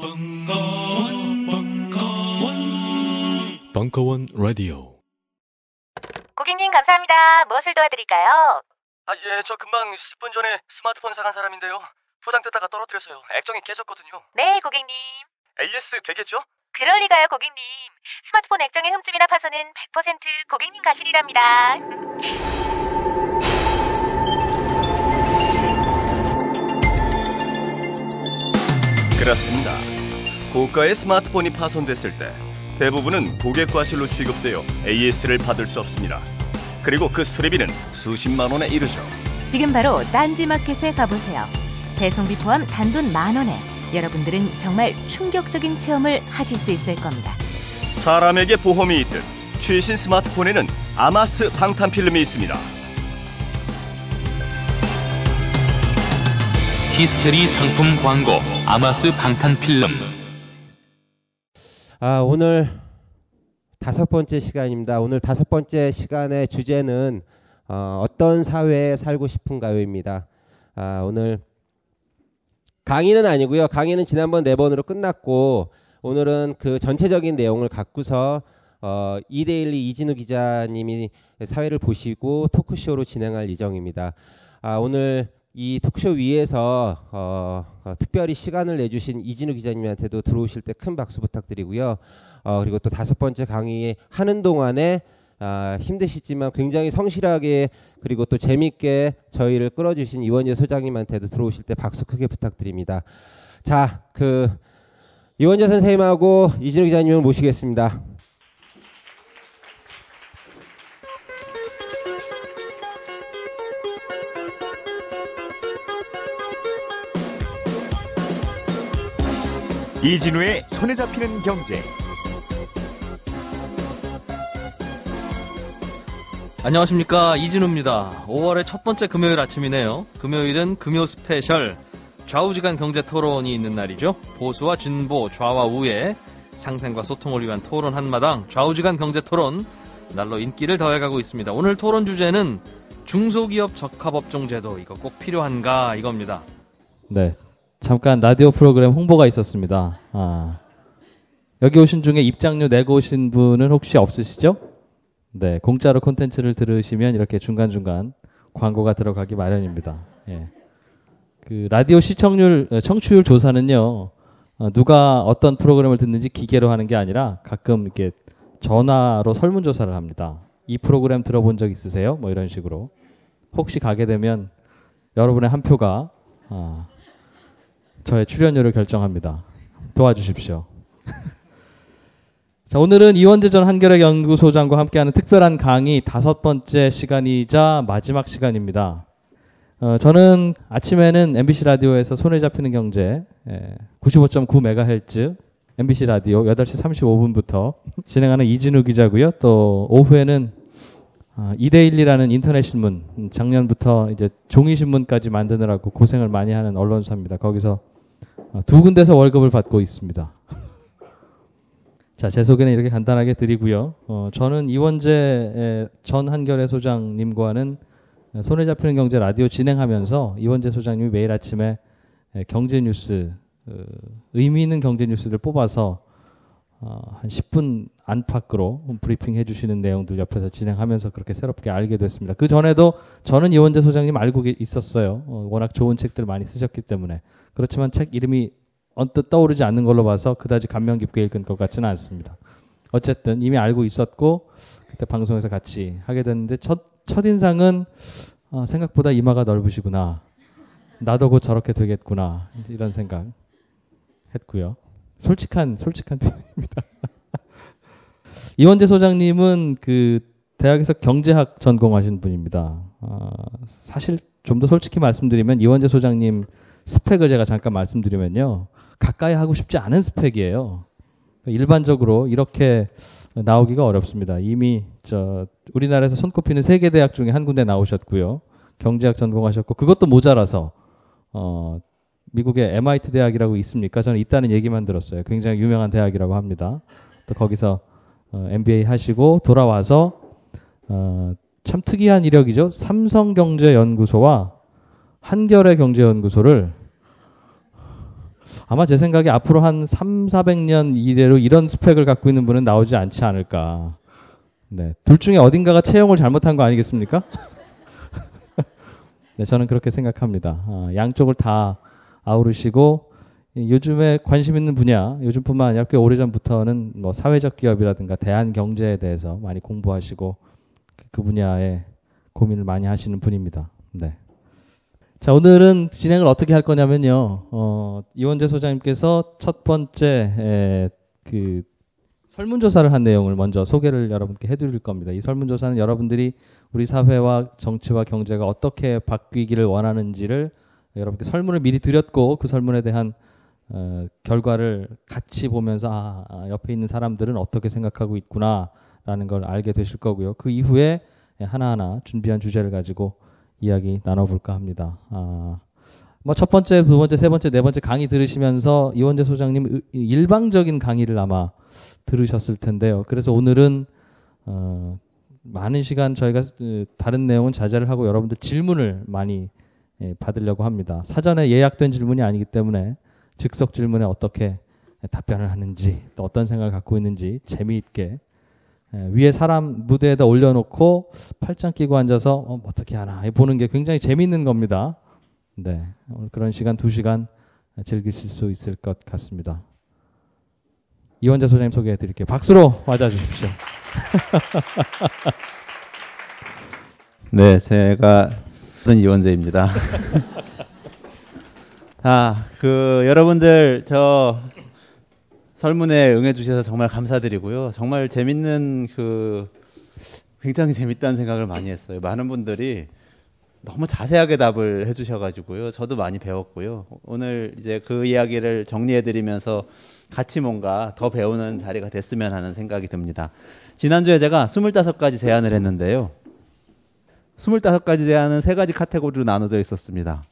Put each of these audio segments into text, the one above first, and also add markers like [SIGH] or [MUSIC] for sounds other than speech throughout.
벙커원, 벙커원, 벙커원 라디오. 고객님 감사합니다. 무엇을 도와드릴까요? 아, 예, 저 금방 10분 전에 스마트폰 사간 사람인데요. 포장 뜯다가 떨어뜨려서요. 액정이 깨졌거든요. 네, 고객님. AS 되겠죠? 그럴 리가요, 고객님. 스마트폰 액정의 흠집이나 파손은 100% 고객님 가실이랍니다. 그렇습니다. 고가의 스마트폰이 파손됐을 때 대부분은 고객 과실로 취급되어 AS를 받을 수 없습니다. 그리고 그 수리비는 수십만 원에 이르죠. 지금 바로 딴지마켓에 가보세요. 배송비 포함 단돈 만 원에 여러분들은 정말 충격적인 체험을 하실 수 있을 겁니다. 사람에게 보험이 있듯 최신 스마트폰에는 아마스 방탄 필름이 있습니다. 히스테리 상품 광고 아마스 방탄 필름 아, 오늘 다섯 번째 시간입니다. 오늘 다섯 번째 시간의 주제는 어, 어떤 사회에 살고 싶은가요입니다. 아, 오늘 강의는 아니고요. 강의는 지난번 네 번으로 끝났고 오늘은 그 전체적인 내용을 갖고서 어, 이데일리 이진우 기자님이 사회를 보시고 토크쇼로 진행할 예정입니다. 아, 오늘 이 토크쇼 위에서 어, 어, 특별히 시간을 내주신 이진우 기자님한테도 들어오실 때 큰 박수 부탁드리고요. 어, 그리고 또 다섯 번째 강의 하는 동안에 아, 힘드시지만 굉장히 성실하게 그리고 또 재밌게 저희를 끌어주신 이원재 소장님한테도 들어오실 때 박수 크게 부탁드립니다. 자, 그 이원재 선생님하고 이진우 기자님을 모시겠습니다. 이진우의 손에 잡히는 경제. 안녕하십니까 이진우입니다. 5월의 첫 번째 금요일 아침이네요. 금요일은 금요 스페셜 좌우지간 경제 토론이 있는 날이죠. 보수와 진보, 좌와 우의 상생과 소통을 위한 토론 한마당 좌우지간 경제 토론 날로 인기를 더해가고 있습니다. 오늘 토론 주제는 중소기업 적합업종 제도 이거 꼭 필요한가 이겁니다. 네. 잠깐 라디오 프로그램 홍보가 있었습니다. 아, 여기 오신 중에 입장료 내고 오신 분은 혹시 없으시죠? 네, 공짜로 콘텐츠를 들으시면 이렇게 중간중간 광고가 들어가기 마련입니다. 예. 그 라디오 시청률, 어, 청취율 조사는요, 어, 누가 어떤 프로그램을 듣는지 기계로 하는 게 아니라 가끔 이렇게 전화로 설문조사를 합니다. 이 프로그램 들어본 적 있으세요? 뭐 이런 식으로. 혹시 가게 되면 여러분의 한 표가 아, 저의 출연료를 결정합니다. 도와주십시오. [LAUGHS] 자, 오늘은 이원재 전 한겨레 연구소장과 함께하는 특별한 강의 다섯 번째 시간이자 마지막 시간입니다. 어, 저는 아침에는 MBC 라디오에서 손에 잡히는 경제 예, 95.9MHz MBC 라디오 8시 35분부터 [LAUGHS] 진행하는 이진우 기자고요. 또 오후에는 어, 이데일리라는 인터넷 신문 음, 작년부터 이제 종이 신문까지 만드느라고 고생을 많이 하는 언론사입니다. 거기서 어, 두 군데서 월급을 받고 있습니다. [LAUGHS] 자, 제 소개는 이렇게 간단하게 드리고요. 어, 저는 이원재 전 한겨레 소장님과는 손에 잡히는 경제 라디오 진행하면서 이원재 소장님이 매일 아침에 경제 뉴스 어, 의미 있는 경제 뉴스들 뽑아서 어, 한 10분 안팎으로 브리핑 해주시는 내용들 옆에서 진행하면서 그렇게 새롭게 알게 됐습니다. 그 전에도 저는 이원재 소장님 알고 있었어요. 어, 워낙 좋은 책들 많이 쓰셨기 때문에 그렇지만 책 이름이 언뜻 떠오르지 않는 걸로 봐서 그다지 감명 깊게 읽은 것 같지는 않습니다. 어쨌든 이미 알고 있었고 그때 방송에서 같이 하게 됐는데 첫, 첫 인상은 어, 생각보다 이마가 넓으시구나. 나도 곧 저렇게 되겠구나. 이런 생각 했고요. 솔직한 솔직한 [LAUGHS] 표현입니다. [LAUGHS] 이원재 소장님은 그 대학에서 경제학 전공하신 분입니다. 어, 사실 좀 더 솔직히 말씀드리면 이원재 소장님 스펙을 제가 잠깐 말씀드리면요. 가까이 하고 싶지 않은 스펙이에요. 일반적으로 이렇게 나오기가 어렵습니다. 이미 저 우리나라에서 손꼽히는 세계 대학 중에 한 군데 나오셨고요. 경제학 전공하셨고 그것도 모자라서 어 미국의 MIT 대학이라고 있습니까? 저는 있다는 얘기만 들었어요. 굉장히 유명한 대학이라고 합니다. 또 거기서 어, MBA 하시고 돌아와서 어, 참 특이한 이력이죠. 삼성경제연구소와 한겨레경제연구소를 아마 제 생각에 앞으로 한 3, 400년 이래로 이런 스펙을 갖고 있는 분은 나오지 않지 않을까. 네. 둘 중에 어딘가가 채용을 잘못한 거 아니겠습니까? [LAUGHS] 네, 저는 그렇게 생각합니다. 어, 양쪽을 다 아우르시고 요즘에 관심 있는 분야, 요즘뿐만 아니라 꽤 오래전부터는 뭐 사회적 기업이라든가 대한 경제에 대해서 많이 공부하시고 그 분야에 고민을 많이 하시는 분입니다. 네. 자, 오늘은 진행을 어떻게 할 거냐면요. 어, 이원재 소장님께서 첫 번째 에, 그 설문조사를 한 내용을 먼저 소개를 여러분께 해드릴 겁니다. 이 설문조사는 여러분들이 우리 사회와 정치와 경제가 어떻게 바뀌기를 원하는지를 여러분께 설문을 미리 드렸고 그 설문에 대한 어, 결과를 같이 보면서 아, 아, 옆에 있는 사람들은 어떻게 생각하고 있구나라는 걸 알게 되실 거고요. 그 이후에 하나하나 준비한 주제를 가지고 이야기 나눠볼까 합니다. 아, 뭐 첫 번째, 두 번째, 세 번째, 네 번째 강의 들으시면서 이원재 소장님 일방적인 강의를 아마 들으셨을 텐데요. 그래서 오늘은 어, 많은 시간 저희가 다른 내용은 자제를 하고 여러분들 질문을 많이 예, 받으려고 합니다. 사전에 예약된 질문이 아니기 때문에 즉석 질문에 어떻게 답변을 하는지 또 어떤 생각을 갖고 있는지 재미있게 예, 위에 사람 무대에다 올려놓고 팔짱 끼고 앉아서 어, 어떻게 하나 보는 게 굉장히 재미있는 겁니다. 네, 오늘 그런 시간 두 시간 즐기실 수 있을 것 같습니다. 이원자 소장님 소개해 드릴게요. 박수로 맞아 주십시오. [LAUGHS] 네, 제가 이원재입니다. [LAUGHS] 아, 그 여러분들 저 설문에 응해 주셔서 정말 감사드리고요. 정말 재밌는 그 굉장히 재밌다는 생각을 많이 했어요. 많은 분들이 너무 자세하게 답을 해주셔가지고요. 저도 많이 배웠고요. 오늘 이제 그 이야기를 정리해드리면서 같이 뭔가 더 배우는 자리가 됐으면 하는 생각이 듭니다. 지난주에 제가 25가지 제안을 했는데요. 25가지 제안은 세 가지 카테고리로 나눠져 있었습니다.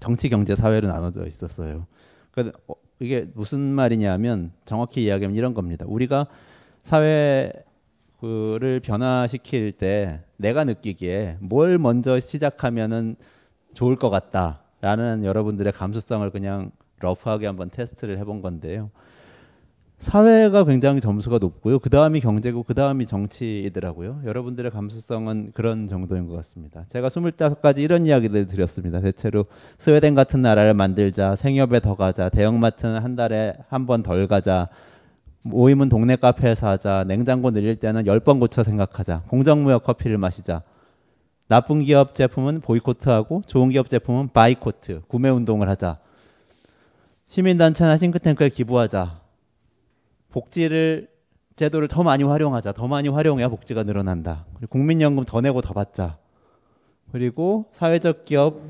정치, 경제, 사회로 나눠져 있었어요. 그러니까 이게 무슨 말이냐면 정확히 이야기하면 이런 겁니다. 우리가 사회를 변화시킬 때 내가 느끼기에 뭘 먼저 시작하면은 좋을 것 같다라는 여러분들의 감수성을 그냥 러프하게 한번 테스트를 해본 건데요. 사회가 굉장히 점수가 높고요. 그 다음이 경제고 그 다음이 정치이더라고요. 여러분들의 감수성은 그런 정도인 것 같습니다. 제가 25가지 이런 이야기들 드렸습니다. 대체로 스웨덴 같은 나라를 만들자, 생협에 더 가자, 대형마트는 한 달에 한 번 덜 가자, 모임은 동네 카페에서 하자, 냉장고 늘릴 때는 10번 고쳐 생각하자, 공정무역 커피를 마시자, 나쁜 기업 제품은 boycott하고 좋은 기업 제품은 buycott, 구매 운동을 하자, 시민단체나 think tank에 기부하자, 복지를 제도를 더 많이 활용하자. 더 많이 활용해야 복지가 늘어난다. 국민연금 더 내고 더 받자. 그리고 사회적 기업,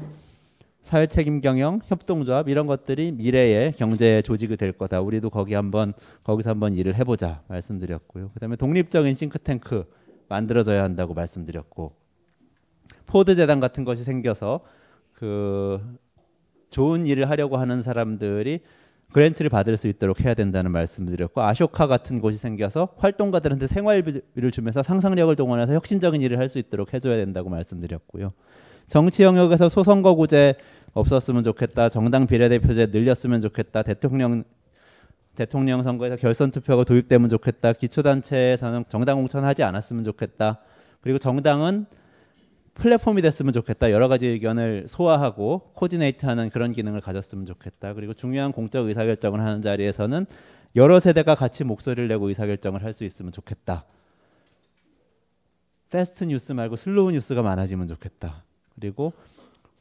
사회 책임 경영, 협동조합 이런 것들이 미래의 경제 조직이 될 거다. 우리도 거기 한번 거기서 한번 일을 해보자 말씀드렸고요. 그다음에 독립적인 think tank 만들어져야 한다고 말씀드렸고 포드 재단 같은 것이 생겨서 그 좋은 일을 하려고 하는 사람들이 grant를 받을 수 있도록 해야 된다는 말씀을 드렸고 아쇼카 같은 곳이 생겨서 활동가들한테 생활비를 주면서 상상력을 동원해서 혁신적인 일을 할 수 있도록 해줘야 된다고 말씀드렸고요. 정치 영역에서 소선거구제 없었으면 좋겠다. 정당 비례대표제 늘렸으면 좋겠다. 대통령 대통령 선거에서 결선 투표가 도입되면 좋겠다. 기초단체에서는 정당 공천하지 않았으면 좋겠다. 그리고 정당은 플랫폼이 됐으면 좋겠다. 여러 가지 의견을 소화하고 coordinate하는 그런 기능을 가졌으면 좋겠다. 그리고 중요한 공적 의사결정을 하는 자리에서는 여러 세대가 같이 목소리를 내고 의사결정을 할 수 있으면 좋겠다. fast news 말고 slow news가 많아지면 좋겠다. 그리고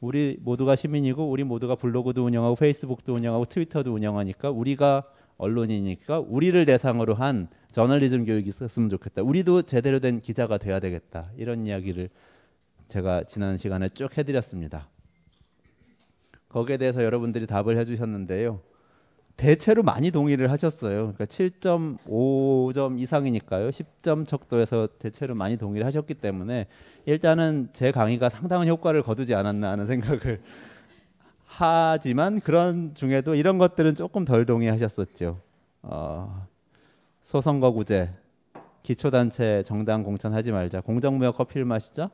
우리 모두가 시민이고 우리 모두가 블로그도 운영하고 페이스북도 운영하고 트위터도 운영하니까 우리가 언론이니까 우리를 대상으로 한 저널리즘 교육이 있었으면 좋겠다. 우리도 제대로 된 기자가 돼야 되겠다. 이런 이야기를 제가 지난 시간에 쭉 해드렸습니다. 거기에 대해서 여러분들이 답을 해주셨는데요. 대체로 많이 동의를 하셨어요. 그러니까 7.5점 이상이니까요. 10점 척도에서 대체로 많이 동의를 하셨기 때문에 일단은 제 강의가 상당한 효과를 거두지 않았나 하는 생각을 [LAUGHS] 하지만 그런 중에도 이런 것들은 조금 덜 동의하셨었죠. 어, 소선거구제, 기초단체 정당 공천하지 말자, 공정무역 커피를 마시자,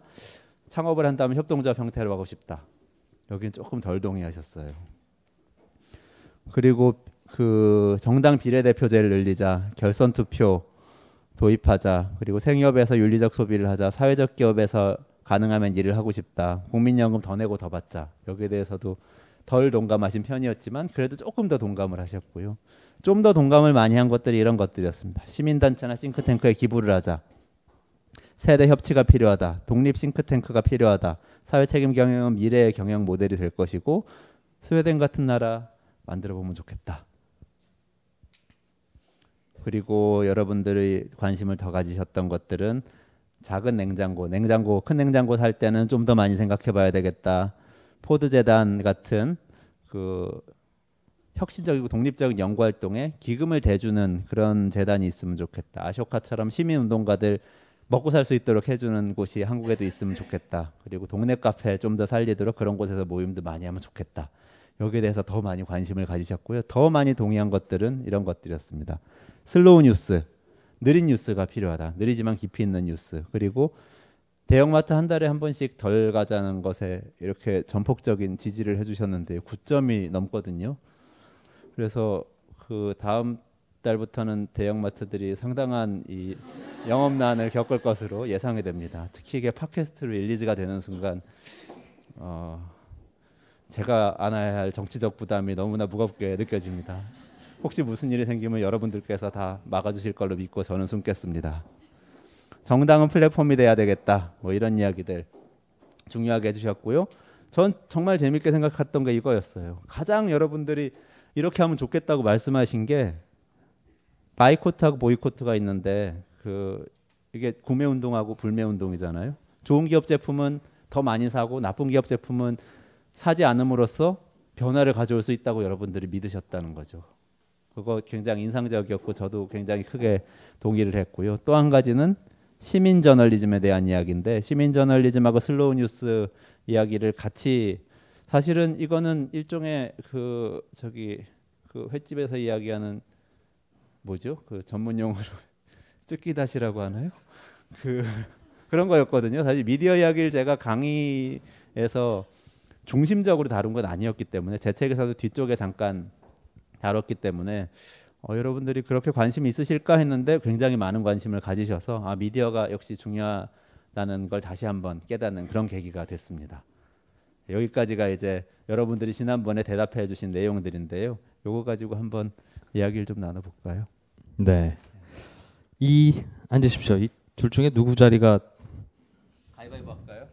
창업을 한다면 협동조합 형태로 하고 싶다. 여기는 조금 덜 동의하셨어요. 그리고 그 정당 비례대표제를 늘리자, 결선 투표 도입하자, 그리고 생협에서 윤리적 소비를 하자, 사회적 기업에서 가능하면 일을 하고 싶다, 국민연금 더 내고 더 받자. 여기에 대해서도 덜 동감하신 편이었지만 그래도 조금 더 동감을 하셨고요. 좀 더 동감을 많이 한 것들이 이런 것들이었습니다. 시민단체나 싱크탱크에 기부를 하자. 세대 협치가 필요하다. 독립 싱크탱크가 필요하다. 사회 책임 경영은 미래의 경영 모델이 될 것이고 스웨덴 같은 나라 만들어 보면 좋겠다. 그리고 여러분들이 관심을 더 가지셨던 것들은 작은 냉장고, 냉장고, 큰 냉장고 살 때는 좀 더 많이 생각해 봐야 되겠다. 포드 재단 같은 그 혁신적이고 독립적인 연구 활동에 기금을 대주는 그런 재단이 있으면 좋겠다. 아쇼카처럼 시민 운동가들 먹고 살 수 있도록 해주는 곳이 한국에도 있으면 좋겠다. 그리고 동네 카페 좀 더 살리도록 그런 곳에서 모임도 많이 하면 좋겠다. 여기에 대해서 더 많이 관심을 가지셨고요. 더 많이 동의한 것들은 이런 것들이었습니다. slow news, 느린 뉴스가 필요하다. 느리지만 깊이 있는 뉴스. 그리고 대형마트 한 달에 한 번씩 덜 가자는 것에 이렇게 전폭적인 지지를 해주셨는데 9점이 넘거든요. 그래서 그 다음 달부터는 대형마트들이 상당한 이 영업난을 겪을 것으로 예상이 됩니다. 특히 이게 팟캐스트로 release가 되는 순간 어, 제가 안아야 할 정치적 부담이 너무나 무겁게 느껴집니다. 혹시 무슨 일이 생기면 여러분들께서 다 막아주실 걸로 믿고 저는 숨겠습니다. 정당은 플랫폼이 돼야 되겠다. 뭐 이런 이야기들 중요하게 해주셨고요. 전 정말 재밌게 생각했던 게 이거였어요. 가장 여러분들이 이렇게 하면 좋겠다고 말씀하신 게 바이코트하고 보이코트가 있는데 그 이게 구매 운동하고 불매 운동이잖아요. 좋은 기업 제품은 더 많이 사고 나쁜 기업 제품은 사지 않음으로써 변화를 가져올 수 있다고 여러분들이 믿으셨다는 거죠. 그거 굉장히 인상적이었고 저도 굉장히 크게 동의를 했고요. 또 한 가지는 시민 저널리즘에 대한 이야기인데 시민 저널리즘하고 slow news 이야기를 같이 사실은 이거는 일종의 그 저기 그 횟집에서 이야기하는 뭐죠? 그 전문 용어로 [LAUGHS] 쯔끼다시라고 하나요? 그 [LAUGHS] 그런 거였거든요. 사실 미디어 이야기를 제가 강의에서 중심적으로 다룬 건 아니었기 때문에 제 책에서도 뒤쪽에 잠깐 다뤘기 때문에 어, 여러분들이 그렇게 관심이 있으실까 했는데 굉장히 많은 관심을 가지셔서 아 미디어가 역시 중요하다는 걸 다시 한번 깨닫는 그런 계기가 됐습니다. 여기까지가 이제 여러분들이 지난번에 대답해 주신 내용들인데요. 요거 가지고 한번 이야기를 좀 나눠볼까요? 네. 이 앉으십시오. 이 둘 중에 누구 자리가 가위바위보 할까요?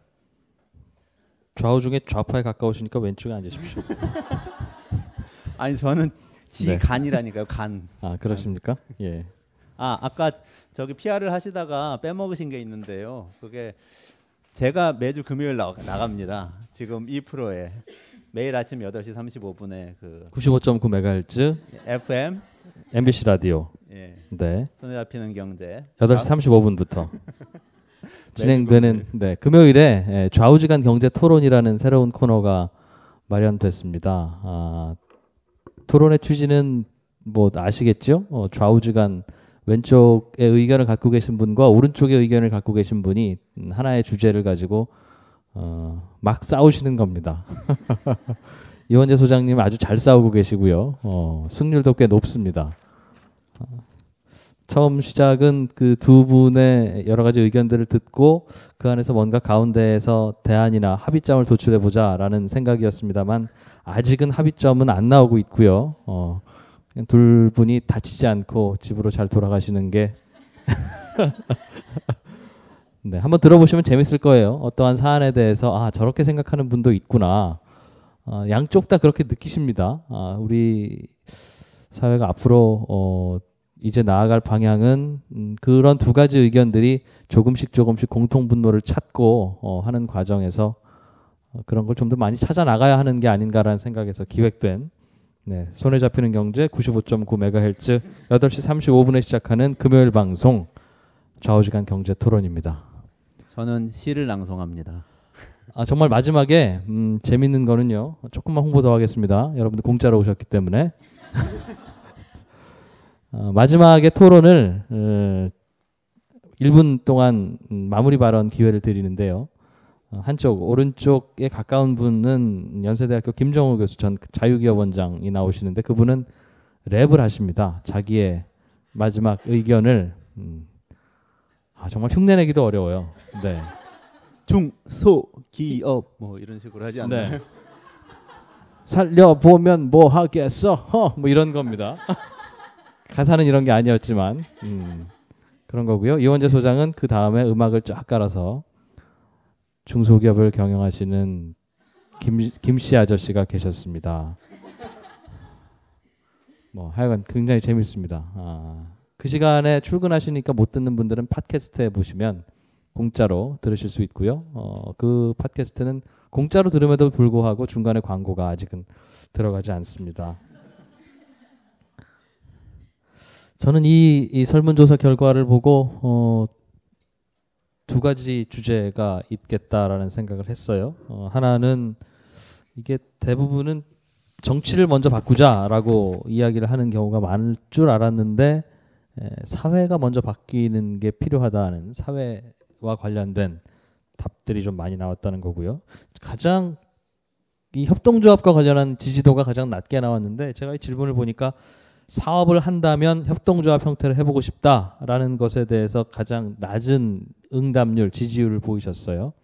좌우 중에 좌파에 가까우시니까 왼쪽에 앉으십시오. [LAUGHS] 아니 저는 지 네. 간이라니까요. 간. 아 그러십니까? 예. 아 아까 저기 PR을 하시다가 빼먹으신 게 있는데요. 그게 제가 매주 금요일 나, 나갑니다. 지금 이 프로에 매일 아침 8시 35분에 그 95.9MHz FM MBC 라디오. 예. 네. 손에 잡히는 경제 8시 35분부터 [LAUGHS] 진행되는 네, 금요일에 예, 좌우지간 경제 토론이라는 새로운 코너가 마련됐습니다. 아, 토론의 취지는 뭐 아시겠죠? 어, 좌우지간 왼쪽의 의견을 갖고 계신 분과 오른쪽의 의견을 갖고 계신 분이 음, 하나의 주제를 가지고 어, 막 싸우시는 겁니다. [LAUGHS] 이원재 소장님 아주 잘 싸우고 계시고요. 어, 승률도 꽤 높습니다. 처음 시작은 그 두 분의 여러 가지 의견들을 듣고 그 안에서 뭔가 가운데에서 대안이나 합의점을 도출해 보자라는 생각이었습니다만 아직은 합의점은 안 나오고 있고요. 어, 둘 분이 다치지 않고 집으로 잘 돌아가시는 게 [LAUGHS] 네, 한번 들어보시면 재밌을 거예요. 어떠한 사안에 대해서 아 저렇게 생각하는 분도 있구나. 아, 양쪽 다 그렇게 느끼십니다. 아, 우리 사회가 앞으로 어, 이제 나아갈 방향은 음, 그런 두 가지 의견들이 조금씩 조금씩 공통 분노를 찾고 어, 하는 과정에서 어, 그런 걸 좀 더 많이 찾아 나가야 하는 게 아닌가라는 생각에서 기획된 네, 손에 잡히는 경제 95.9MHz 8시 35분에 시작하는 금요일 방송 좌우지간 경제 토론입니다. 저는 시를 낭송합니다. 아 정말 마지막에 음, 재밌는 거는요. 조금만 홍보 더 하겠습니다. 여러분들 공짜로 오셨기 때문에 [LAUGHS] 어, 마지막에 토론을 어, 1분 동안 음, 마무리 발언 기회를 드리는데요. 어, 한쪽 오른쪽에 가까운 분은 연세대학교 김정호 교수 전 자유기업 원장이 나오시는데 그분은 랩을 하십니다. 자기의 마지막 의견을 음, 아 정말 흉내내기도 어려워요. 네. 중소기업 뭐 이런 식으로 하지 않나요? 네. 살려 보면 뭐 하겠어? 허! 뭐 이런 겁니다. [LAUGHS] 가사는 이런 게 아니었지만 음, 그런 거고요. 이원재 소장은 그 다음에 음악을 쫙 깔아서 중소기업을 경영하시는 김, 김씨 아저씨가 계셨습니다. 뭐 하여간 굉장히 재밌습니다. 아, 그 시간에 출근하시니까 못 듣는 분들은 팟캐스트에 보시면 공짜로 들으실 수 있고요. 어, 그 팟캐스트는 공짜로 들음에도 불구하고 중간에 광고가 아직은 들어가지 않습니다. 저는 이, 이 설문조사 결과를 보고 어, 두 가지 주제가 있겠다라는 생각을 했어요. 어, 하나는 이게 대부분은 정치를 먼저 바꾸자라고 이야기를 하는 경우가 많을 줄 알았는데 에, 사회가 먼저 바뀌는 게 필요하다는 사회와 관련된 답들이 좀 많이 나왔다는 거고요. 가장 이 협동조합과 관련한 지지도가 가장 낮게 나왔는데 제가 이 질문을 보니까 사업을 한다면 협동조합 형태를 해보고 싶다라는 것에 대해서 가장 낮은 응답률, 지지율을 보이셨어요.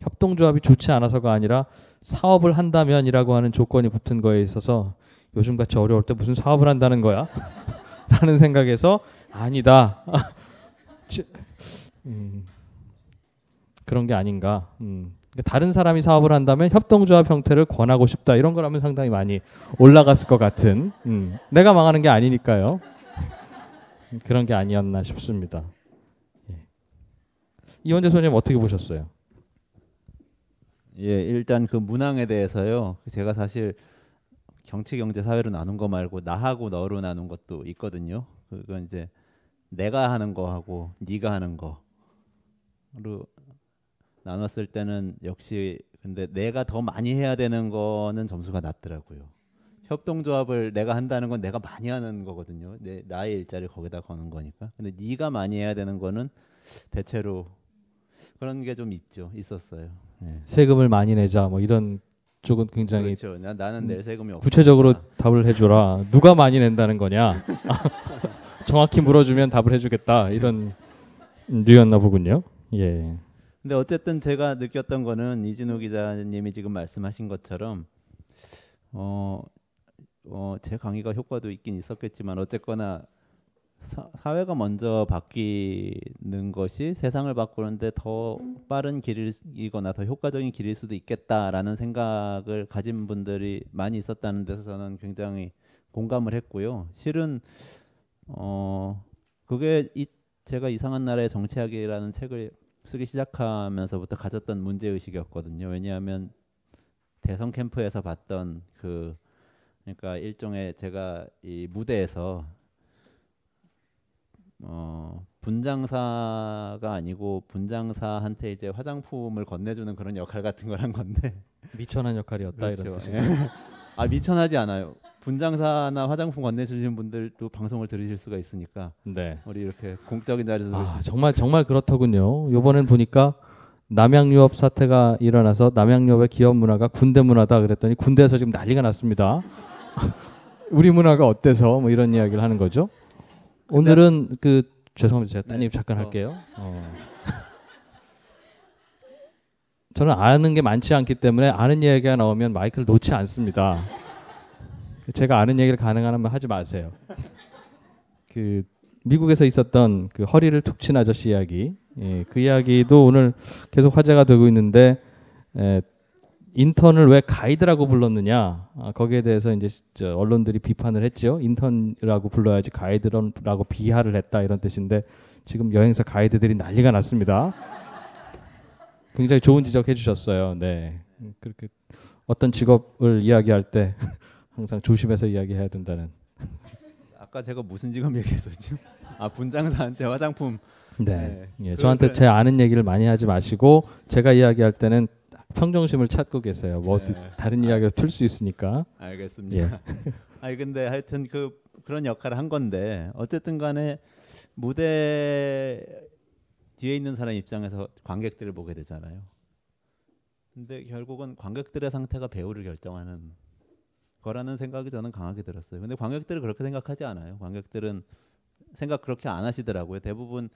협동조합이 좋지 않아서가 아니라 사업을 한다면이라고 하는 조건이 붙은 거에 있어서 요즘같이 어려울 때 무슨 사업을 한다는 거야? [LAUGHS] 라는 생각에서 아니다. [LAUGHS] 음, 그런 게 아닌가. 음. 다른 사람이 사업을 한다면 협동조합 형태를 권하고 싶다 이런 거라면 상당히 많이 올라갔을 것 같은 음. 내가 망하는 게 아니니까요 그런 게 아니었나 싶습니다 예. 이원재 소장님 어떻게 보셨어요? 예, 일단 그 문항에 대해서요. 제가 사실 정치, 경제, 사회로 나눈 거 말고 나하고 너로 나눈 것도 있거든요. 그건 이제 내가 하는 거하고 네가 하는 거로 나눴을 때는 역시 근데 내가 더 많이 해야 되는 거는 점수가 낮더라고요. 협동조합을 내가 한다는 건 내가 많이 하는 거거든요. 내 나의 일자리를 거기다 거는 거니까. 근데 네가 많이 해야 되는 거는 대체로 그런 게 좀 있죠. 있었어요. 네. 세금을 많이 내자 뭐 이런 쪽은 굉장히 그렇죠. 나, 나는 낼 세금이 없어. 구체적으로 답을 해줘라. 누가 많이 낸다는 거냐? [LAUGHS] 정확히 물어주면 답을 해주겠다. 이런 류였나 보군요. 예. 근데 어쨌든 제가 느꼈던 거는 이진우 기자님이 지금 말씀하신 것처럼 어, 어, 제 강의가 효과도 있긴 있었겠지만 어쨌거나 사, 회가 먼저 바뀌는 것이 세상을 바꾸는데 더 빠른 길이거나 더 효과적인 길일 수도 있겠다라는 생각을 가진 분들이 많이 있었다는 데서 저는 굉장히 공감을 했고요. 실은 어 그게 이 제가 이상한 나라의 정치학이라는 책을 쓰기 시작하면서부터 가졌던 문제 의식이었거든요. 왜냐하면 대선 캠프에서 봤던 그 그러니까 일종의 제가 이 무대에서 어 분장사가 아니고 분장사한테 이제 화장품을 건네주는 그런 역할 같은 걸 한 건데 [LAUGHS] 미천한 역할이었다 그렇죠. 이런 뜻이죠. 예. 아 미천하지 않아요. 분장사나 화장품 건네주시는 분들도 방송을 들으실 수가 있으니까 네. 우리 이렇게 공적인 자리에서 아, 정말 정말 그렇더군요. 요번엔 보니까 남양유업 사태가 일어나서 남양유업의 기업 문화가 군대 문화다 그랬더니 군대에서 지금 난리가 났습니다. [LAUGHS] 우리 문화가 어때서 뭐 이런 이야기를 하는 거죠. 오늘은 그 죄송합니다. 제가 따님 네. 잠깐 어. 할게요. 어. [LAUGHS] 저는 아는 게 많지 않기 때문에 아는 얘기가 나오면 마이크를 놓지 않습니다. 제가 아는 얘기를 가능하면 하지 마세요. 그 미국에서 있었던 그 허리를 툭 친 아저씨 이야기, 예, 그 이야기도 오늘 계속 화제가 되고 있는데 에, 인턴을 왜 가이드라고 불렀느냐 아, 거기에 대해서 이제 저 언론들이 비판을 했죠. 인턴이라고 불러야지 가이드라고 비하를 했다 이런 뜻인데 지금 여행사 가이드들이 난리가 났습니다. 굉장히 좋은 지적해 주셨어요. 네, 음, 그렇게 어떤 직업을 이야기할 때 [LAUGHS] 항상 조심해서 이야기해야 된다는. 아까 제가 무슨 직업 얘기했었죠? 아 분장사한테 화장품. 네. 네. 예, 저한테 제 아는 얘기를 많이 하지 마시고 제가 이야기할 때는 평정심을 찾고 계세요. 뭐 네. 다른 이야기를 틀 수 있으니까. 알겠습니다. [LAUGHS] 아니 근데 하여튼 그 그런 역할을 한 건데 어쨌든 간에 무대 뒤에 있는 사람 입장에서 관객들을 보게 되잖아요. 근데 결국은 관객들의 상태가 배우를 결정하는 거라는 생각이 저는 강하게 들었어요. 근데 관객들은 그렇게 생각하지 않아요. 관객들은 생각 그렇게 안 하시더라고요. 대부분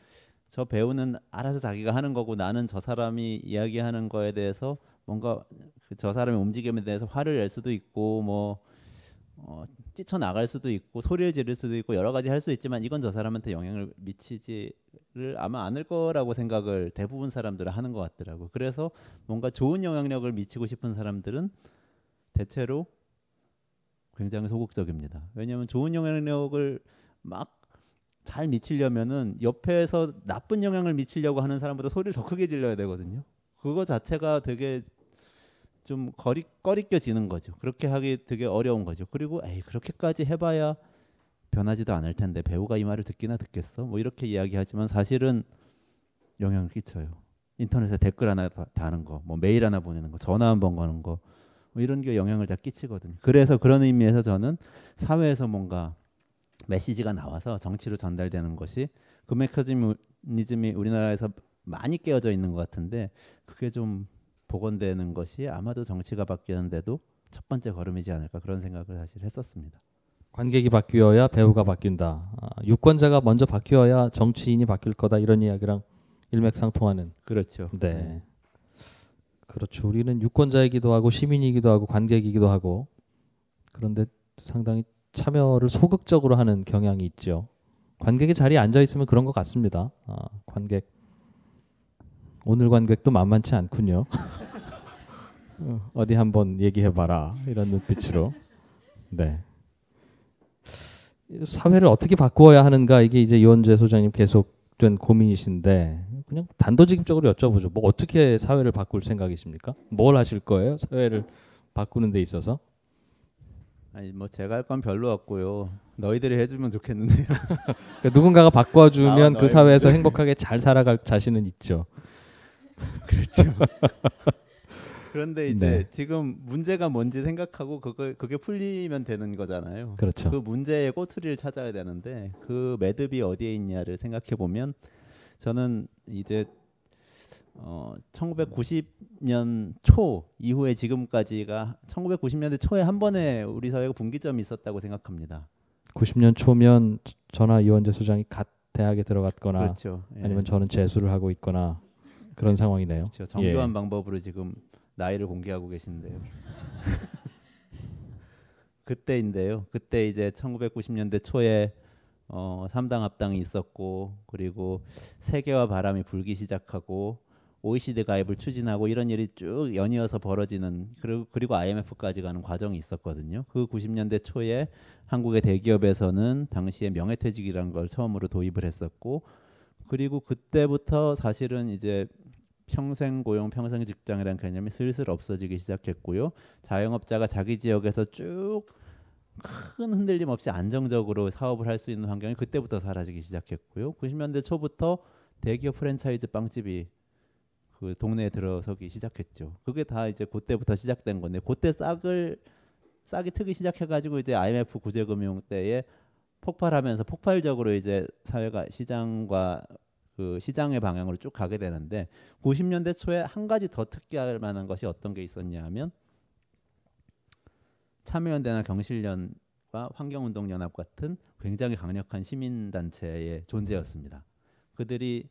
저 배우는 알아서 자기가 하는 거고 나는 저 사람이 이야기하는 거에 대해서 뭔가 그저 사람의 움직임에 대해서 화를 낼 수도 있고 뭐 어, 뛰쳐나갈 수도 있고 소리를 지를 수도 있고 여러 가지 할 수 있지만 이건 저 사람한테 영향을 미치지를 아마 않을 거라고 생각을 대부분 사람들은 하는 것 같더라고. 그래서 뭔가 좋은 영향력을 미치고 싶은 사람들은 대체로 굉장히 소극적입니다. 왜냐하면 좋은 영향력을 막 잘 미치려면은 옆에서 나쁜 영향을 미치려고 하는 사람보다 소리를 더 크게 질러야 되거든요. 그거 자체가 되게 좀 거리 꺼리껴지는 거죠. 그렇게 하기 되게 어려운 거죠. 그리고 에이 그렇게까지 해봐야 변하지도 않을 텐데 배우가 이 말을 듣기나 듣겠어? 뭐 이렇게 이야기하지만 사실은 영향을 끼쳐요. 인터넷에 댓글 하나 다는 거, 뭐 메일 하나 보내는 거, 전화 한 번 거는 거, 뭐 이런 게 영향을 다 끼치거든요. 그래서 그런 의미에서 저는 사회에서 뭔가 메시지가 나와서 정치로 전달되는 것이 그 메커니즘이 우리나라에서 많이 깨어져 있는 것 같은데 그게 좀 복원되는 것이 아마도 정치가 바뀌는데도 첫 번째 걸음이지 않을까 그런 생각을 사실 했었습니다. 관객이 바뀌어야 배우가 바뀐다. 아, 유권자가 먼저 바뀌어야 정치인이 바뀔 거다 이런 이야기랑 일맥상통하는. 그렇죠. 네. 네. 그렇죠. 우리는 유권자이기도 하고 시민이기도 하고 관객이기도 하고 그런데 상당히 참여를 소극적으로 하는 경향이 있죠. 관객의 자리에 앉아 있으면 그런 것 같습니다. 아, 관객 오늘 관객도 만만치 않군요. 어, [LAUGHS] 어디 한번 얘기해 봐라 이런 눈빛으로. 네. 사회를 어떻게 바꾸어야 하는가 이게 이제 이원재 소장님 계속된 고민이신데 그냥 단도직입적으로 여쭤보죠. 뭐 어떻게 사회를 바꿀 생각이십니까? 뭘 하실 거예요? 사회를 바꾸는 데 있어서? 아니 뭐 제가 할 건 별로 없고요. 너희들이 해주면 좋겠는데요. [LAUGHS] 그러니까 누군가가 바꿔주면 아, 그 사회에서 행복하게 잘 살아갈 자신은 있죠. [LAUGHS] 그렇죠. [LAUGHS] 그런데 이제 네. 지금 문제가 뭔지 생각하고 그거 그게 풀리면 되는 거잖아요. 그렇죠. 그 문제의 꼬투리를 찾아야 되는데 그 매듭이 어디에 있냐를 생각해 보면 저는 이제 어 1990년 초 이후에 지금까지가 1990년대 초에 한 번에 우리 사회가 분기점이 있었다고 생각합니다. 90년 초면 전화 이원재 소장이 갓 대학에 들어갔거나 그렇죠. 예. 아니면 저는 재수를 하고 있거나 그런 상황이네요. 그렇죠. 정교한 예. 방법으로 지금 나이를 공개하고 계신데요. [LAUGHS] 그때인데요. 그때 이제 1990년대 초에 어, 3당 합당이 있었고 그리고 세계화 바람이 불기 시작하고 OECD 가입을 추진하고 이런 일이 쭉 연이어서 벌어지는 그리고 그리고 IMF까지 가는 과정이 있었거든요. 그 90년대 초에 한국의 대기업에서는 당시에 명예퇴직이라는 걸 처음으로 도입을 했었고 그리고 그때부터 사실은 이제 평생 고용, 평생 직장이라는 개념이 슬슬 없어지기 시작했고요. 자영업자가 자기 지역에서 쭉 큰 흔들림 없이 안정적으로 사업을 할 수 있는 환경이 그때부터 사라지기 시작했고요. 90년대 초부터 대기업 프랜차이즈 빵집이 그 동네에 들어서기 시작했죠. 그게 다 이제 그때부터 시작된 건데 그때 싹을 싹이 트기 시작해가지고 이제 IMF 구제금융 때에 폭발하면서 폭발적으로 이제 사회가 시장과 그 시장의 방향으로 쭉 가게 되는데 90년대 초에 한 가지 더 특기할 만한 것이 어떤 게 있었냐면 참여연대나 경실련과 환경운동연합 같은 굉장히 강력한 시민단체의 존재였습니다. 그들이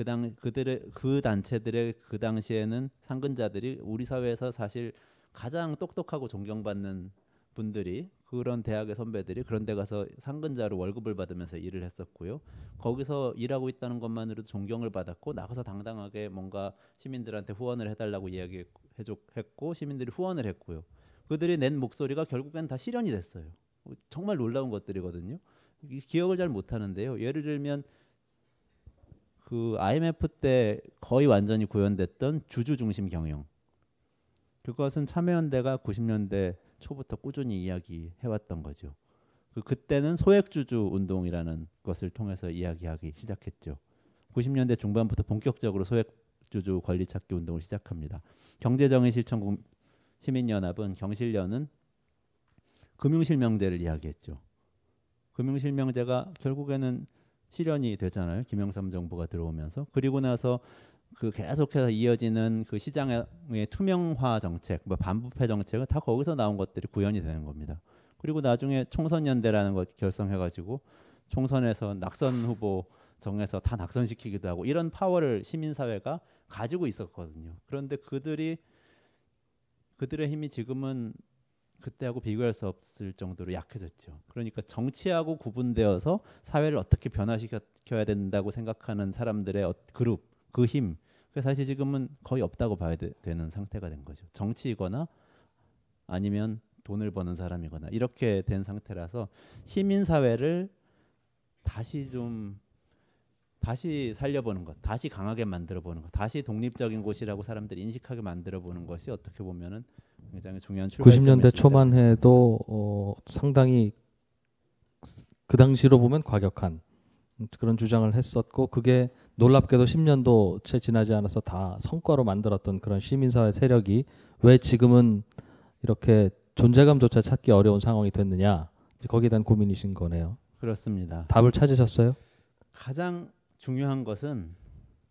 그당 그들의 그 단체들의 그 당시에는 상근자들이 우리 사회에서 사실 가장 똑똑하고 존경받는 분들이 그런 대학의 선배들이 그런 데 가서 상근자로 월급을 받으면서 일을 했었고요. 거기서 일하고 있다는 것만으로도 존경을 받았고 나가서 당당하게 뭔가 시민들한테 후원을 해달라고 이야기했고 시민들이 후원을 했고요. 그들이 낸 목소리가 결국엔 다 실현이 됐어요. 정말 놀라운 것들이거든요. 기억을 잘 못하는데요. 예를 들면 그 IMF 때 거의 완전히 구현됐던 주주 중심 경영. 그것은 참여연대가 90년대 초부터 꾸준히 이야기해왔던 거죠. 그 그때는 소액주주 운동이라는 것을 통해서 이야기하기 시작했죠. 90년대 중반부터 본격적으로 소액주주 권리 찾기 운동을 시작합니다. 경제정의 실천 시민연합은 경실련은 금융실명제를 이야기했죠. 금융실명제가 결국에는 실현이 되잖아요. 김영삼 정부가 들어오면서 그리고 나서 그 계속해서 이어지는 그 시장의 투명화 정책, 뭐 반부패 정책은 다 거기서 나온 것들이 구현이 되는 겁니다. 그리고 나중에 총선 연대라는 것 결성해가지고 총선에서 낙선 후보 정해서 다 낙선시키기도 하고 이런 파워를 시민사회가 가지고 있었거든요. 그런데 그들이 그들의 힘이 지금은 그때하고 비교할 수 없을 정도로 약해졌죠. 그러니까 정치하고 구분되어서 사회를 어떻게 변화시켜야 된다고 생각하는 사람들의 어- 그룹, 그 힘, 그 사실 지금은 거의 없다고 봐야 되, 는 상태가 된 거죠. 정치이거나 아니면 돈을 버는 사람이거나 이렇게 된 상태라서 시민 사회를 다시 좀 다시 살려보는 것, 다시 강하게 만들어 보는 것, 다시 독립적인 곳이라고 사람들이 인식하게 만들어 보는 것이 어떻게 보면은 굉장히 중요한 출발점일 90년대 수 있다. 초만 해도 어, 상당히 그 당시로 보면 과격한 그런 주장을 했었고 그게 놀랍게도 10년도 채 지나지 않아서 다 성과로 만들었던 그런 시민사회 세력이 왜 지금은 이렇게 존재감조차 찾기 어려운 상황이 됐느냐 거기에 대한 고민이신 거네요. 그렇습니다. 답을 찾으셨어요? 가장 중요한 것은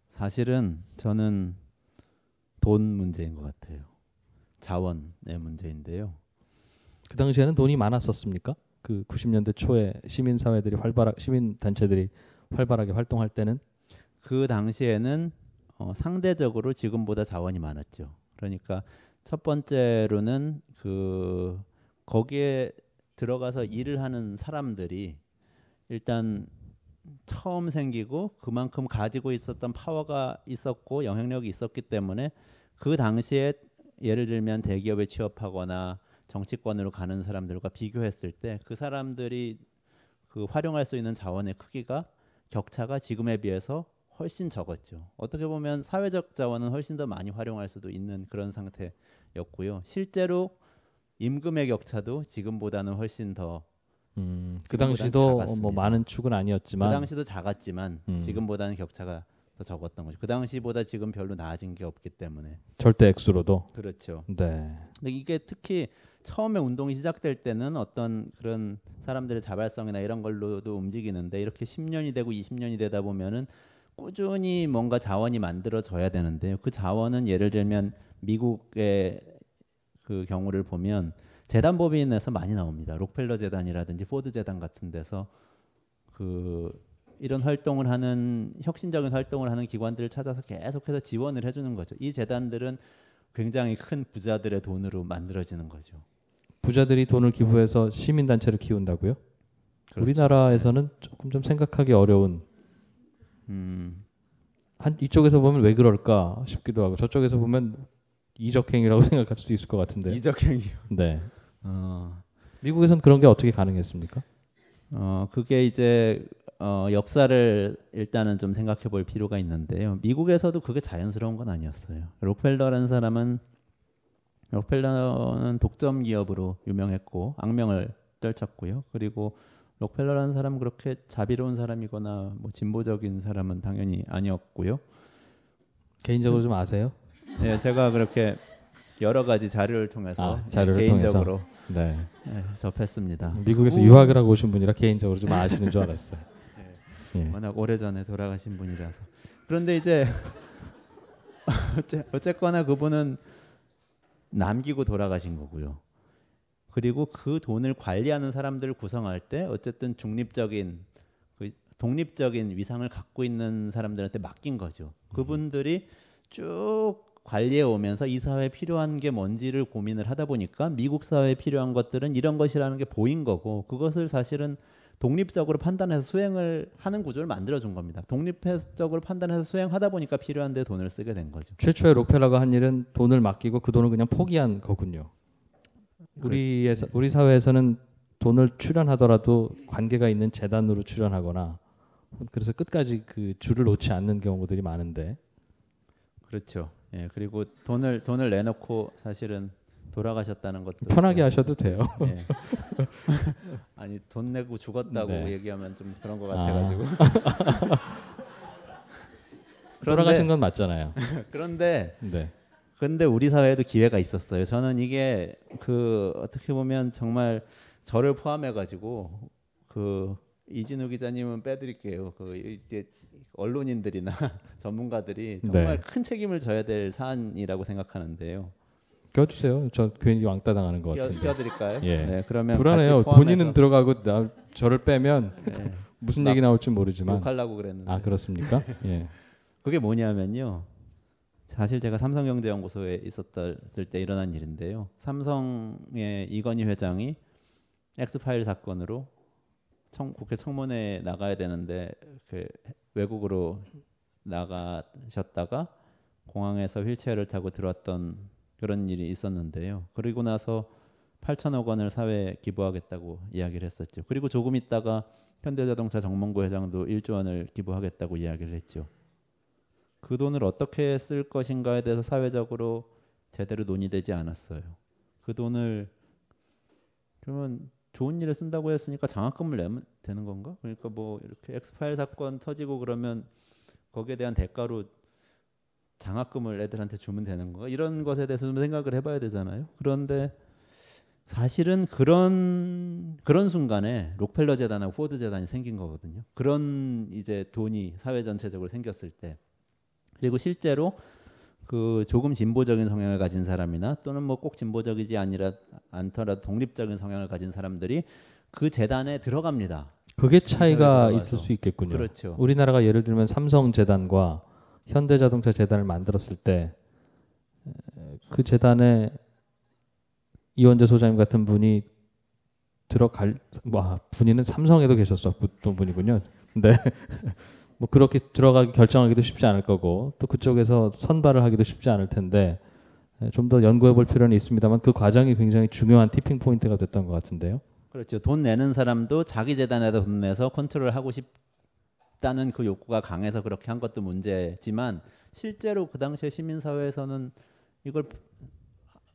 사실은 저는 돈 문제인 것 같아요. 자원의 문제인데요. 그 당시에는 돈이 많았었습니까? 그 90년대 초에 시민 사회들이 활발하 시민 단체들이 활발하게 활동할 때는 그 당시에는 어, 상대적으로 지금보다 자원이 많았죠. 그러니까 첫 번째로는 그 거기에 들어가서 일을 하는 사람들이 일단 처음 생기고 그만큼 가지고 있었던 파워가 있었고 영향력이 있었기 때문에 그 당시에 예를 들면 대기업에 취업하거나 정치권으로 가는 사람들과 비교했을 때 그 사람들이 그 활용할 수 있는 자원의 크기가 격차가 지금에 비해서 훨씬 적었죠. 어떻게 보면 사회적 자원은 훨씬 더 많이 활용할 수도 있는 그런 상태였고요. 실제로 임금의 격차도 지금보다는 훨씬 더 음, 그 당시도 작았습니다. 뭐 많은 축은 아니었지만 그 당시도 작았지만 음. 지금보다는 격차가 더 적었던 거죠. 그 당시보다 지금 별로 나아진 게 없기 때문에 절대 액수로도 그렇죠. 네. 근데 이게 특히 처음에 운동이 시작될 때는 어떤 그런 사람들의 자발성이나 이런 걸로도 움직이는데 이렇게 10년이 되고 20년이 되다 보면은 꾸준히 뭔가 자원이 만들어져야 되는데요. 그 자원은 예를 들면 미국의 그 경우를 보면 재단 법인에서 많이 나옵니다. 록펠러 재단이라든지 포드 재단 같은 데서 그 이런 활동을 하는 혁신적인 활동을 하는 기관들을 찾아서 계속해서 지원을 해주는 거죠. 이 재단들은 굉장히 큰 부자들의 돈으로 만들어지는 거죠. 부자들이 돈을 기부해서 시민 단체를 키운다고요? 그렇죠. 우리나라에서는 조금 좀 생각하기 어려운 음, 한 이쪽에서 보면 왜 그럴까 싶기도 하고 저쪽에서 보면 이적행위라고 [LAUGHS] 생각할 수도 있을 것 같은데. 이적행위요. 네. 어, 미국에선 그런 게 어떻게 가능했습니까? 어, 그게 이제 어, 역사를 일단은 좀 생각해 볼 필요가 있는데요. 미국에서도 그게 자연스러운 건 아니었어요. 록펠러라는 사람은 록펠러는 독점 기업으로 유명했고 악명을 떨쳤고요. 그리고 록펠러라는 사람은 그렇게 자비로운 사람이거나 뭐 진보적인 사람은 당연히 아니었고요. 개인적으로 좀 아세요? 네, 제가 그렇게 여러 가지 자료를 통해서 아, 자료를 개인적으로 네. 네, 접했습니다. 미국에서 그 유학을 하고 오신 분이라 개인적으로 좀 아시는 줄 알았어요. 예. 워낙 오래전에 돌아가신 분이라서 그런데 이제 [LAUGHS] 어쨌거나 그분은 남기고 돌아가신 거고요. 그리고 그 돈을 관리하는 사람들을 구성할 때 어쨌든 중립적인 그 독립적인 위상을 갖고 있는 사람들한테 맡긴 거죠. 그분들이 쭉 관리해 오면서 이 사회에 필요한 게 뭔지를 고민을 하다 보니까 미국 사회에 필요한 것들은 이런 것이라는 게 보인 거고 그것을 사실은 독립적으로 판단해서 수행을 하는 구조를 만들어 준 겁니다. 독립적으로 판단해서 수행하다 보니까 필요한 데 돈을 쓰게 된 거죠. 최초의 록펠러가 한 일은 돈을 맡기고 그 돈을 그냥 포기한 거군요. 우리의 사- 우리 사회에서는 돈을 출연하더라도 관계가 있는 재단으로 출연하거나 그래서 끝까지 그 줄을 놓지 않는 경우들이 많은데 그렇죠. 예, 그리고 돈을 돈을 내놓고 사실은 돌아가셨다는 것도 편하게 좀- 하셔도 돼요. 예. [LAUGHS] 아니 돈 내고 죽었다고 네. 얘기하면 좀 그런 것 아. 같아가지고. [LAUGHS] 돌아가신 건 맞잖아요. [LAUGHS] 그런데 네. 근데 우리 사회에도 기회가 있었어요. 저는 이게 그 어떻게 보면 정말 저를 포함해 가지고 그 이진우 기자님은 빼드릴게요. 그 이제 언론인들이나 전문가들이 정말 네. 큰 책임을 져야 될 사안이라고 생각하는데요. 껴주세요. 저 괜히 왕따 당하는 것 껴, 같은데. 껴드릴까요? 예. 네, 그러면 불안해요. 본인은 들어가고 나, 저를 빼면 네, [LAUGHS] 무슨 막 얘기 나올지 모르지만. 욕하려고 그랬는데 아 그렇습니까? 예. [LAUGHS] 그게 뭐냐면요. 사실 제가 삼성경제연구소에 있었을 때 일어난 일인데요. 삼성의 이건희 회장이 엑스파일 사건으로 청, 국회 청문회에 나가야 되는데 그 외국으로 나가셨다가 공항에서 휠체어를 타고 들어왔던 그런 일이 있었는데요. 그리고 나서 8천억 원을 사회에 기부하겠다고 이야기를 했었죠. 그리고 조금 있다가 현대자동차 정몽구 회장도 1조 원을 기부하겠다고 이야기를 했죠. 그 돈을 어떻게 쓸 것인가에 대해서 사회적으로 제대로 논의되지 않았어요. 그 돈을 그러면 좋은 일에 쓴다고 했으니까 장학금을 내면 되는 건가? 그러니까 뭐 이렇게 엑스파일 사건 터지고 그러면 거기에 대한 대가로 장학금을 애들한테 주면 되는 건가? 이런 것에 대해서 좀 생각을 해봐야 되잖아요. 그런데 사실은 그런 그런 순간에 록펠러 재단하고 포드 재단이 생긴 거거든요. 그런 이제 돈이 사회 전체적으로 생겼을 때 그리고 실제로 그 조금 진보적인 성향을 가진 사람이나 또는 뭐 꼭 진보적이지 아니라 않더라도 독립적인 성향을 가진 사람들이 그 재단에 들어갑니다. 그게 차이가. 있을 수 있겠군요. 그렇죠. 우리나라가 예를 들면 삼성 재단과 현대자동차 재단을 만들었을 때 그 재단에 이원재 소장님 같은 분이 들어갈 와 분이는 삼성에도 계셨었던 분이군요. 근데 [LAUGHS] 뭐 그렇게 들어가기 결정하기도 쉽지 않을 거고 또 그쪽에서 선발을 하기도 쉽지 않을 텐데 좀 더 연구해 볼 필요는 있습니다만 그 과정이 굉장히 중요한 tipping point가 됐던 것 같은데요. 그렇죠. 돈 내는 사람도 자기 재단에다 돈 내서 컨트롤 하고 싶 다는 그 욕구가 강해서 그렇게 한 것도 문제지만 실제로 그 당시에 시민 사회에서는 이걸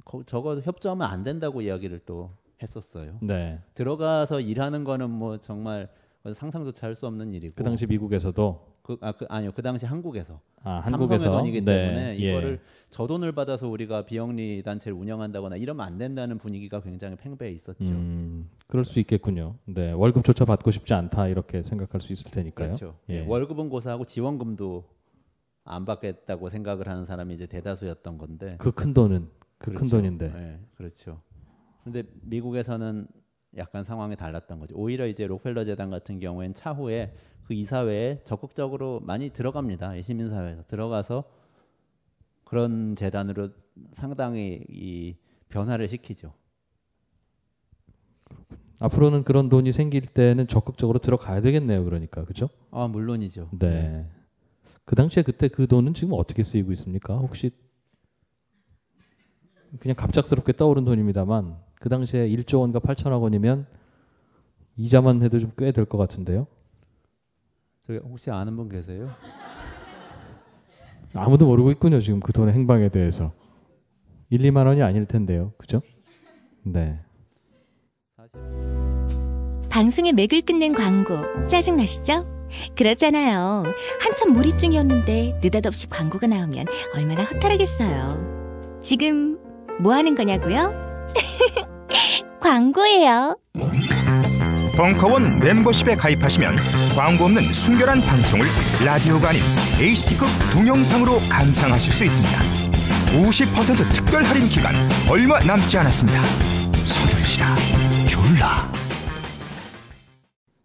거- 저거 협조하면 안 된다고 이야기를 또 했었어요. 네. 들어가서 일하는 거는 뭐 정말 상상조차 할 수 없는 일이고 그 당시 미국에서도 그, 아, 그, 아니요 그 당시 한국에서 아, 한국에서 돈이기 네, 때문에 예. 이거를 저 돈을 받아서 우리가 비영리 단체를 운영한다거나 이러면 안 된다는 분위기가 굉장히 팽배해 있었죠. 음, 그럴 수 있겠군요. 네, 월급조차 받고 싶지 않다 이렇게 생각할 수 있을 테니까요. 그렇죠. 예. 예, 월급은 고사하고 지원금도 안 받겠다고 생각을 하는 사람이 이제 대다수였던 건데. 그 큰 돈은 그큰 그렇죠. 돈인데. 네, 그렇죠. 근데 미국에서는 약간 상황이 달랐던 거죠. 오히려 이제 록펠러 재단 같은 경우엔 차후에 그 이사회에 적극적으로 많이 들어갑니다. 이 시민사회에서 들어가서 그런 재단으로 상당히 이 변화를 시키죠. 앞으로는 그런 돈이 생길 때는 적극적으로 들어가야 되겠네요. 그러니까 그죠? 아 물론이죠. 네. 그 당시에 그때 그 돈은 지금 어떻게 쓰이고 있습니까? 혹시 그냥 갑작스럽게 떠오른 돈입니다만 그 당시에 1조 원과 8천억 원이면 이자만 해도 좀 꽤 될 것 같은데요. 저기 혹시 아는 분 계세요? 아무도 모르고 있군요. 지금 그 돈의 행방에 대해서 1, 2만 원이 아닐 텐데요. 그죠? 네. 방송의 맥을 끝낸 광고 짜증나시죠? 그렇잖아요. 한참 몰입 중이었는데 느닷없이 광고가 나오면 얼마나 허탈하겠어요. 지금 뭐 하는 거냐고요? [LAUGHS] 광고예요. 벙커원 멤버십에 가입하시면 광고 없는 순결한 방송을 라디오가 아닌 HD급 동영상으로 감상하실 수 있습니다. 50% 특별 할인 기간 얼마 남지 않았습니다. 서두르시라 졸라.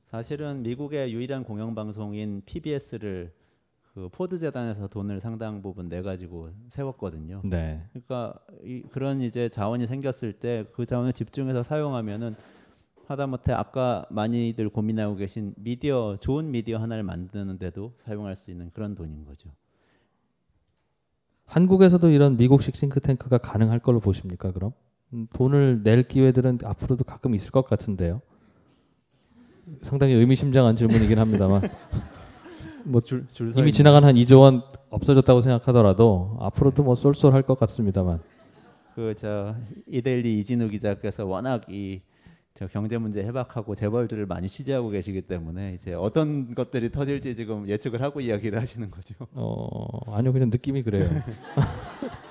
사실은 미국의 유일한 공영 방송인 PBS를 그 포드 재단에서 돈을 상당 부분 내 가지고 세웠거든요. 네. 그러니까 이, 그런 이제 자원이 생겼을 때 그 자원을 집중해서 사용하면은 하다못해 아까 많이들 고민하고 계신 미디어 좋은 미디어 하나를 만드는데도 사용할 수 있는 그런 돈인 거죠. 한국에서도 이런 미국식 싱크탱크가 가능할 걸로 보십니까? 그럼 음, 돈을 낼 기회들은 앞으로도 가끔 있을 것 같은데요. 상당히 의미심장한 질문이긴 합니다만 [LAUGHS] 뭐줄서 이미 있는 지나간 한 2조 원 없어졌다고 생각하더라도 앞으로도 뭐 쏠쏠할 것 같습니다만 그 저 이데일리 이진우 기자께서 워낙 이저 경제 문제 해박하고 재벌들을 많이 취재하고 계시기 때문에 이제 어떤 것들이 터질지 지금 예측을 하고 이야기를 하시는 거죠. 어 아니요 그냥 느낌이 그래요. [LAUGHS]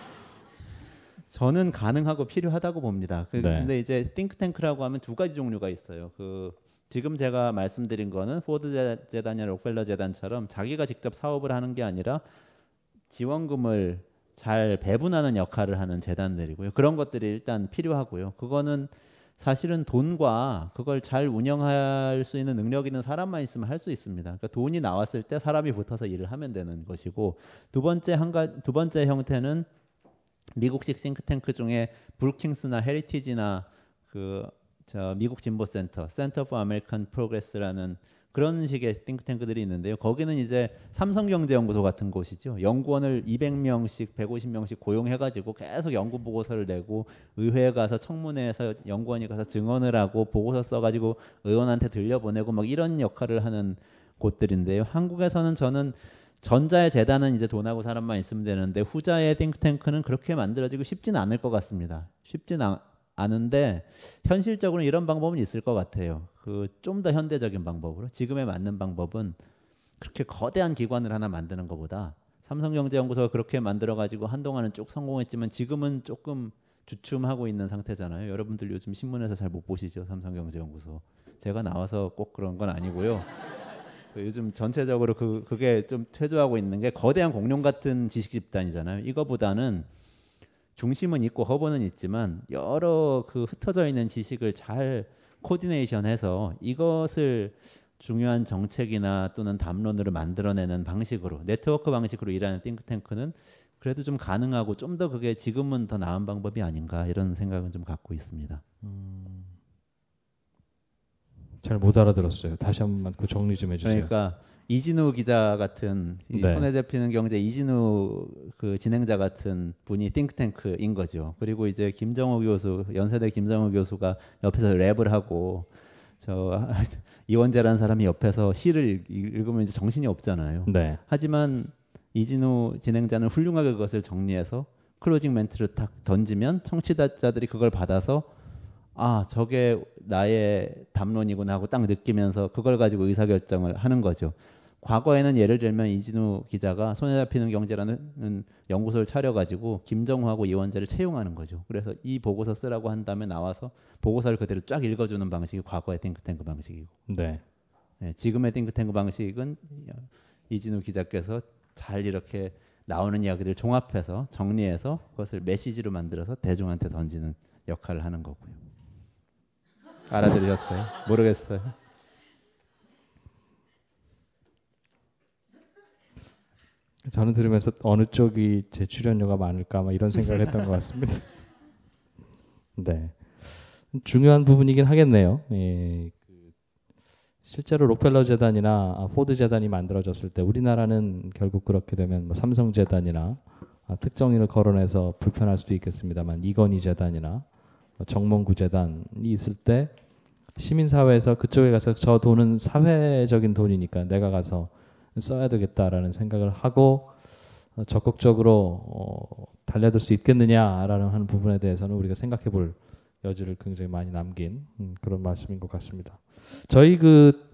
저는 가능하고 필요하다고 봅니다. 그, 네. 근데 이제 띵크탱크라고 하면 두 가지 종류가 있어요. 그 지금 제가 말씀드린 거는 포드 재- 재단이나 록펠러 재단처럼 자기가 직접 사업을 하는 게 아니라 지원금을 잘 배분하는 역할을 하는 재단들이고요. 그런 것들이 일단 필요하고요. 그거는 사실은 돈과 그걸 잘 운영할 수 있는 능력 있는 사람만 있으면 할 수 있습니다. 그러니까 돈이 나왔을 때 사람이 붙어서 일을 하면 되는 것이고 두 번째 한가 두 번째 형태는 미국식 싱크탱크 중에 브루킹스나 헤리티지나 그 저 미국 진보센터, Center for American Progress라는 그런 식의 띵크탱크들이 있는데요. 거기는 이제 삼성경제연구소 같은 곳이죠. 연구원을 200명씩, 150명씩 고용해가지고 계속 연구 보고서를 내고 의회에 가서 청문회에서 연구원이 가서 증언을 하고 보고서 써가지고 의원한테 들려보내고 막 이런 역할을 하는 곳들인데요. 한국에서는 저는 전자의 재단은 이제 돈하고 사람만 있으면 되는데 후자의 띵크탱크는 그렇게 만들어지고 쉽지는 않을 것 같습니다. 쉽지는 않- 않은데 현실적으로 이런 방법은 있을 것 같아요. 그 좀 더 현대적인 방법으로 지금에 맞는 방법은 그렇게 거대한 기관을 하나 만드는 것보다 삼성경제연구소가 그렇게 만들어 가지고 한동안은 쭉 성공했지만 지금은 조금 주춤하고 있는 상태잖아요. 여러분들 요즘 신문에서 잘 못 보시죠 삼성경제연구소. 제가 나와서 꼭 그런 건 아니고요. 그 요즘 전체적으로 그 그게 좀 퇴조하고 있는 게 거대한 공룡 같은 지식 집단이잖아요. 이거보다는 중심은 있고 허브는 있지만 여러 그 흩어져 있는 지식을 잘 코디네이션해서 이것을 중요한 정책이나 또는 담론으로 만들어내는 방식으로 네트워크 방식으로 일하는 띵크탱크는 그래도 좀 가능하고 좀 더 그게 지금은 더 나은 방법이 아닌가 이런 생각은 좀 갖고 있습니다. 잘 못 알아들었어요. 다시 한번 그 정리 좀 해주세요. 그러니까 이진우 기자 같은 이 네. 손에 잡히는 경제 이진우 그 진행자 같은 분이 띵크탱크인 거죠. 그리고 이제 김정호 교수 연세대 김정호 교수가 옆에서 랩을 하고 저 [LAUGHS] 이원재라는 사람이 옆에서 시를 읽- 읽으면 이제 정신이 없잖아요. 네. 하지만 이진우 진행자는 훌륭하게 그것을 정리해서 클로징 멘트를 딱 던지면 청취자들이 그걸 받아서 아 저게 나의 담론이구나 하고 딱 느끼면서 그걸 가지고 의사결정을 하는 거죠. 과거에는 예를 들면 이진우 기자가 손에 잡히는 경제라는 연구소를 차려가지고 김정호하고 이원재를 채용하는 거죠. 그래서 이 보고서 쓰라고 한 다음에 나와서 보고서를 그대로 쫙 읽어주는 방식이 과거의 띵크탱크 방식이고 네. 네, 지금의 띵크탱크 방식은 이진우 기자께서 잘 이렇게 나오는 이야기들 종합해서 정리해서 그것을 메시지로 만들어서 대중한테 던지는 역할을 하는 거고요. 알아들으셨어요? 모르겠어요. 저는 들으면서 어느 쪽이 제 출연료가 많을까 막 이런 생각을 했던 것 같습니다. [LAUGHS] 네. 중요한 부분이긴 하겠네요. 예, 그 실제로 록펠러 재단이나 아, 포드 재단이 만들어졌을 때 우리나라는 결국 그렇게 되면 뭐 삼성 재단이나 아, 특정인을 거론해서 불편할 수도 있겠습니다만 이건희 재단이나 뭐 정몽구 재단이 있을 때 시민사회에서 그쪽에 가서 저 돈은 사회적인 돈이니까 내가 가서 써야 되겠다라는 생각을 하고 어, 적극적으로 어, 달려들 수 있겠느냐라는 하는 부분에 대해서는 우리가 생각해 볼 여지를 굉장히 많이 남긴 음, 그런 말씀인 것 같습니다. 저희 그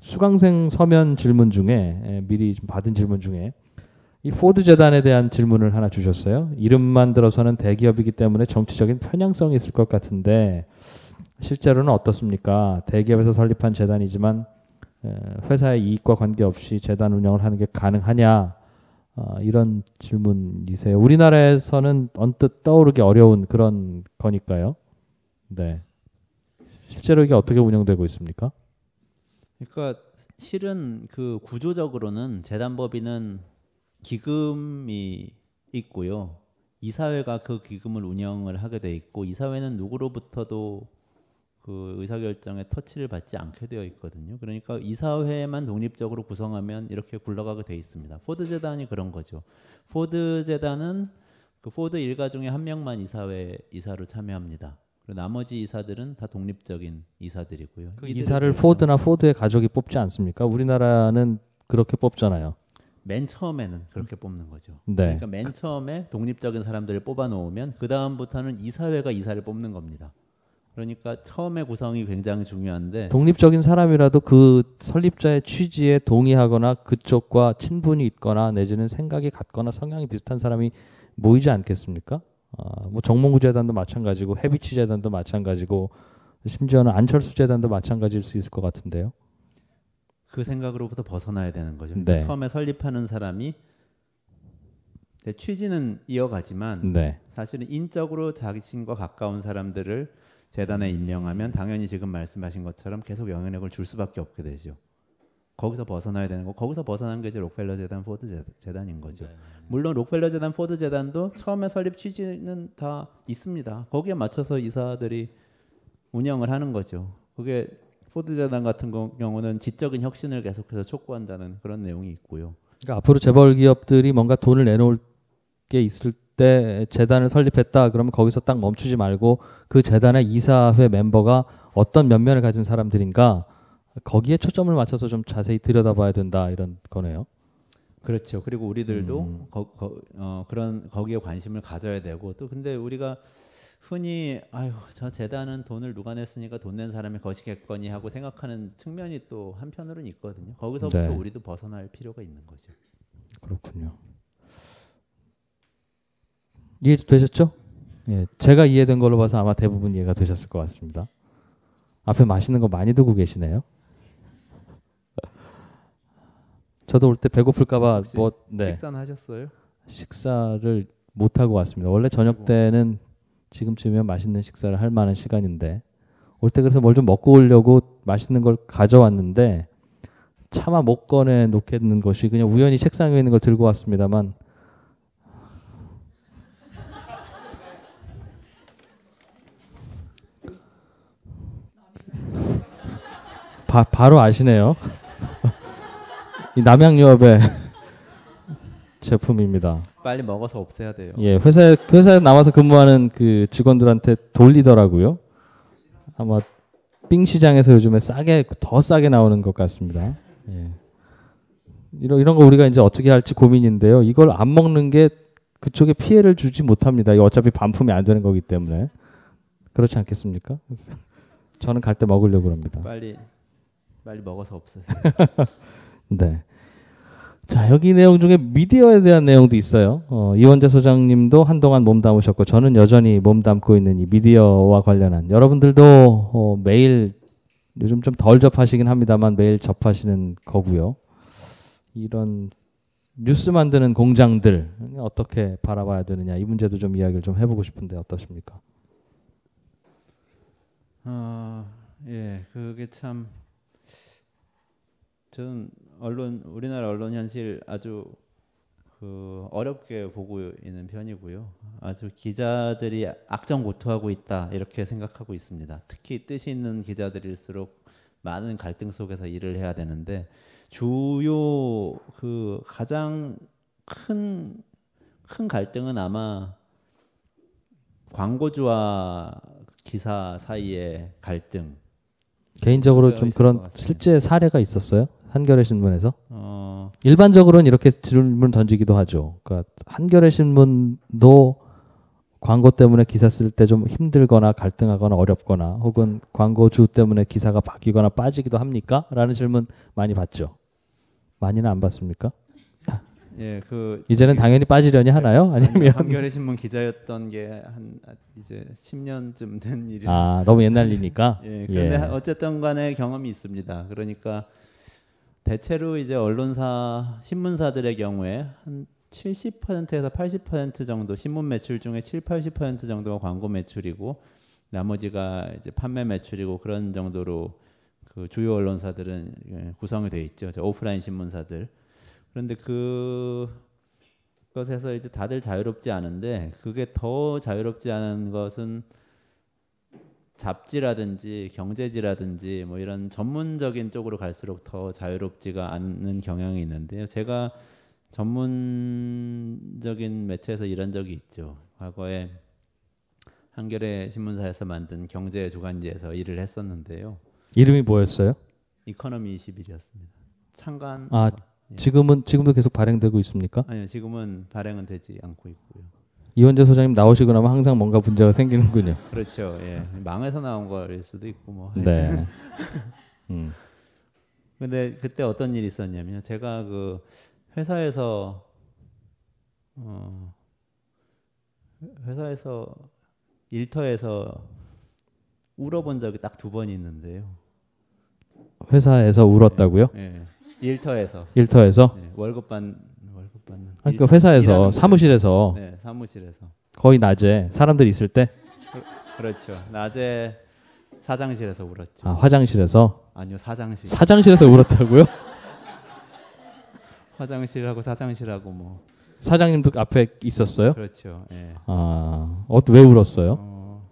수강생 서면 질문 중에 에, 미리 좀 받은 질문 중에 이 포드 재단에 대한 질문을 하나 주셨어요. 이름만 들어서는 대기업이기 때문에 정치적인 편향성이 있을 것 같은데 실제로는 어떻습니까? 대기업에서 설립한 재단이지만 에, 회사의 이익과 관계없이 재단 운영을 하는 게 가능하냐? 어, 이런 질문이세요. 우리나라에서는 언뜻 떠오르기 어려운 그런 거니까요. 네. 실제로 이게 어떻게 운영되고 있습니까? 그러니까 실은 그 구조적으로는 재단법인은 기금이 있고요. 이사회가 그 기금을 운영을 하게 돼 있고 이사회는 누구로부터도 그 의사결정에 터치를 받지 않게 되어 있거든요. 그러니까 이사회만 독립적으로 구성하면 이렇게 굴러가게 돼 있습니다. 포드 재단이 그런 거죠. 포드 재단은 그 포드 일가 중에 한 명만 이사회 이사로 참여합니다. 그리고 나머지 이사들은 다 독립적인 이사들이고요. 그 이사를. 포드나 포드의 가족이 뽑지 않습니까? 우리나라는 그렇게 뽑잖아요. 맨 처음에는 그렇게 뽑는 거죠. 네. 그러니까 맨 처음에 독립적인 사람들을 뽑아 놓으면 그 다음부터는 이사회가 이사를 뽑는 겁니다. 그러니까 처음에 구성이 굉장히 중요한데 독립적인 사람이라도 그 설립자의 취지에 동의하거나 그쪽과 친분이 있거나 내지는 생각이 같거나 성향이 비슷한 사람이 모이지 않겠습니까? 아, 뭐 정몽구 재단도 마찬가지고 해비치 재단도 마찬가지고 심지어는 안철수 재단도 마찬가지일 수 있을 것 같은데요. 그 생각으로부터 벗어나야 되는 거죠. 네. 처음에 설립하는 사람이 내 취지는 이어가지만 네. 사실은 인적으로 자신과 가까운 사람들을 재단에 임명하면 당연히 지금 말씀하신 것처럼 계속 영향력을 줄 수밖에 없게 되죠. 거기서 벗어나야 되는 거. 거기서 벗어난 게 이제 록펠러 재단, 포드 재- 재단인 거죠. 물론 록펠러 재단, 포드 재단도 처음에 설립 취지는 다 있습니다. 거기에 맞춰서 이사들이 운영을 하는 거죠. 그게 포드 재단 같은 거- 경우는 지적인 혁신을 계속해서 촉구한다는 그런 내용이 있고요. 그러니까 앞으로 재벌 기업들이 뭔가 돈을 내놓을 게 있을 때 재단을 설립했다 그러면 거기서 딱 멈추지 말고 그 재단의 이사회 멤버가 어떤 면면을 가진 사람들인가 거기에 초점을 맞춰서 좀 자세히 들여다봐야 된다 이런 거네요. 그렇죠. 그리고 우리들도 음. 거, 거, 어, 그런 거기에 관심을 가져야 되고 또 근데 우리가 흔히 아유 저 재단은 돈을 누가 냈으니까 돈 낸 사람이 거시겠거니 하고 생각하는 측면이 또 한편으로는 있거든요. 거기서부터 네. 우리도 벗어날 필요가 있는 거죠. 그렇군요. 이해 되셨죠? 예, 제가 이해된 걸로 봐서 아마 대부분 이해가 되셨을 것 같습니다. 앞에 맛있는 거 많이 두고 계시네요. [LAUGHS] 저도 올 때 배고플까봐 뭐 네. 식사는 하셨어요? 식사를 못 하고 왔습니다. 원래 저녁 때는 지금쯤이면 맛있는 식사를 할 만한 시간인데 올 때 그래서 뭘 좀 먹고 오려고 맛있는 걸 가져왔는데 차마 못 꺼내 놓겠는 것이 그냥 우연히 책상 위에 있는 걸 들고 왔습니다만 바, 바로 아시네요. [LAUGHS] 이 남양유업의 [LAUGHS] 제품입니다. 빨리 먹어서 없애야 돼요. 예, 회사에 회사에 남아서 근무하는 그 직원들한테 돌리더라고요. 아마 빙 시장에서 요즘에 싸게 더 싸게 나오는 것 같습니다. 예. 이런 이런 거 우리가 이제 어떻게 할지 고민인데요. 이걸 안 먹는 게 그쪽에 피해를 주지 못합니다. 어차피 반품이 안 되는 거기 때문에 그렇지 않겠습니까? 저는 갈 때 먹으려고 합니다. 빨리 빨리 먹어서 없애세요. [LAUGHS] 네. 자, 여기 내용 중에 미디어에 대한 내용도 있어요. 어, 이원재 소장님도 한동안 몸담으셨고, 저는 여전히 몸담고 있는 이 미디어와 관련한 여러분들도 어, 매일 요즘 좀 덜 접하시긴 합니다만 매일 접하시는 거고요. 이런 뉴스 만드는 공장들 어떻게 바라봐야 되느냐 이 문제도 좀 이야기를 좀 해보고 싶은데 어떠십니까? 어, 예, 그게 참 저는 언론 우리나라 언론 현실 아주 그 어렵게 보고 있는 편이고요. 아주 기자들이 악정고투하고 있다 이렇게 생각하고 있습니다. 특히 뜻이 있는 기자들일수록 많은 갈등 속에서 일을 해야 되는데 주요 그 가장 큰큰 갈등은 아마 광고주와 기사 사이의 갈등. 개인적으로 좀 그런. 실제 사례가 있었어요? 한겨레 신문에서? 어, 일반적으로는 이렇게 질문 던지기도 하죠. 그러니까 한겨레 신문도 광고 때문에 기사 쓸 때 좀 힘들거나 갈등하거나 어렵거나 혹은 광고주 때문에 기사가 바뀌거나 빠지기도 합니까? 라는 질문 많이 받죠. 많이는 안 받습니까? [LAUGHS] 예, 그 이제는 당연히 빠지려니 하나요? 아니면 한겨레 신문 기자였던 게 한 이제 10년쯤 된 일이. 아, 너무 옛날 일이니까? [LAUGHS] 예, 그런데 예. 어쨌든 간에 경험이 있습니다. 그러니까 대체로 이제 언론사 신문사들의 경우에 한 70%에서 80% 정도 신문 매출 중에 7, 80% 정도가 광고 매출이고 나머지가 이제 판매 매출이고 그런 정도로 그 주요 언론사들은 예, 구성이 돼 있죠. 저 오프라인 신문사들. 그런데 그 것에서 이제 다들 자유롭지 않은데 그게 더 자유롭지 않은 것은 잡지라든지 경제지라든지 뭐 이런 전문적인 쪽으로 갈수록 더 자유롭지가 않는 경향이 있는데요. 제가 전문적인 매체에서 일한 적이 있죠. 과거에 한겨레 신문사에서 만든 경제 주간지에서 일을 했었는데요. 이름이 뭐였어요? 이코노미 21이었습니다. 창간 아, 예. 지금은 지금도 계속 발행되고 있습니까? 아니요, 지금은 발행은 되지 않고 있고요. 이원재 소장님 나오시고 나면 항상 뭔가 문제가 생기는군요. 그렇죠. 예. 망해서 나온 거일 수도 있고 뭐. 네. 음. [LAUGHS] 근데 그때 어떤 일이 있었냐면 제가 그 회사에서 어 회사에서 일터에서 울어본 적이 딱 두 번 있는데요. 회사에서 울었다고요? 예. 일터에서. 일터에서? 네, 월급 받 받는. 아니, 그 회사에서 사무실에서 네, 사무실에서. 거의 낮에 사람들이 있을 때 그렇죠. 낮에 사장실에서 울었죠. 아, 화장실에서 아니요, 사장실. 사장실에서 울었다고요? [LAUGHS] 화장실하고 사장실하고 뭐. 사장님도 앞에 있었어요? 그렇죠. 예. 아, 어, 왜 울었어요? 어,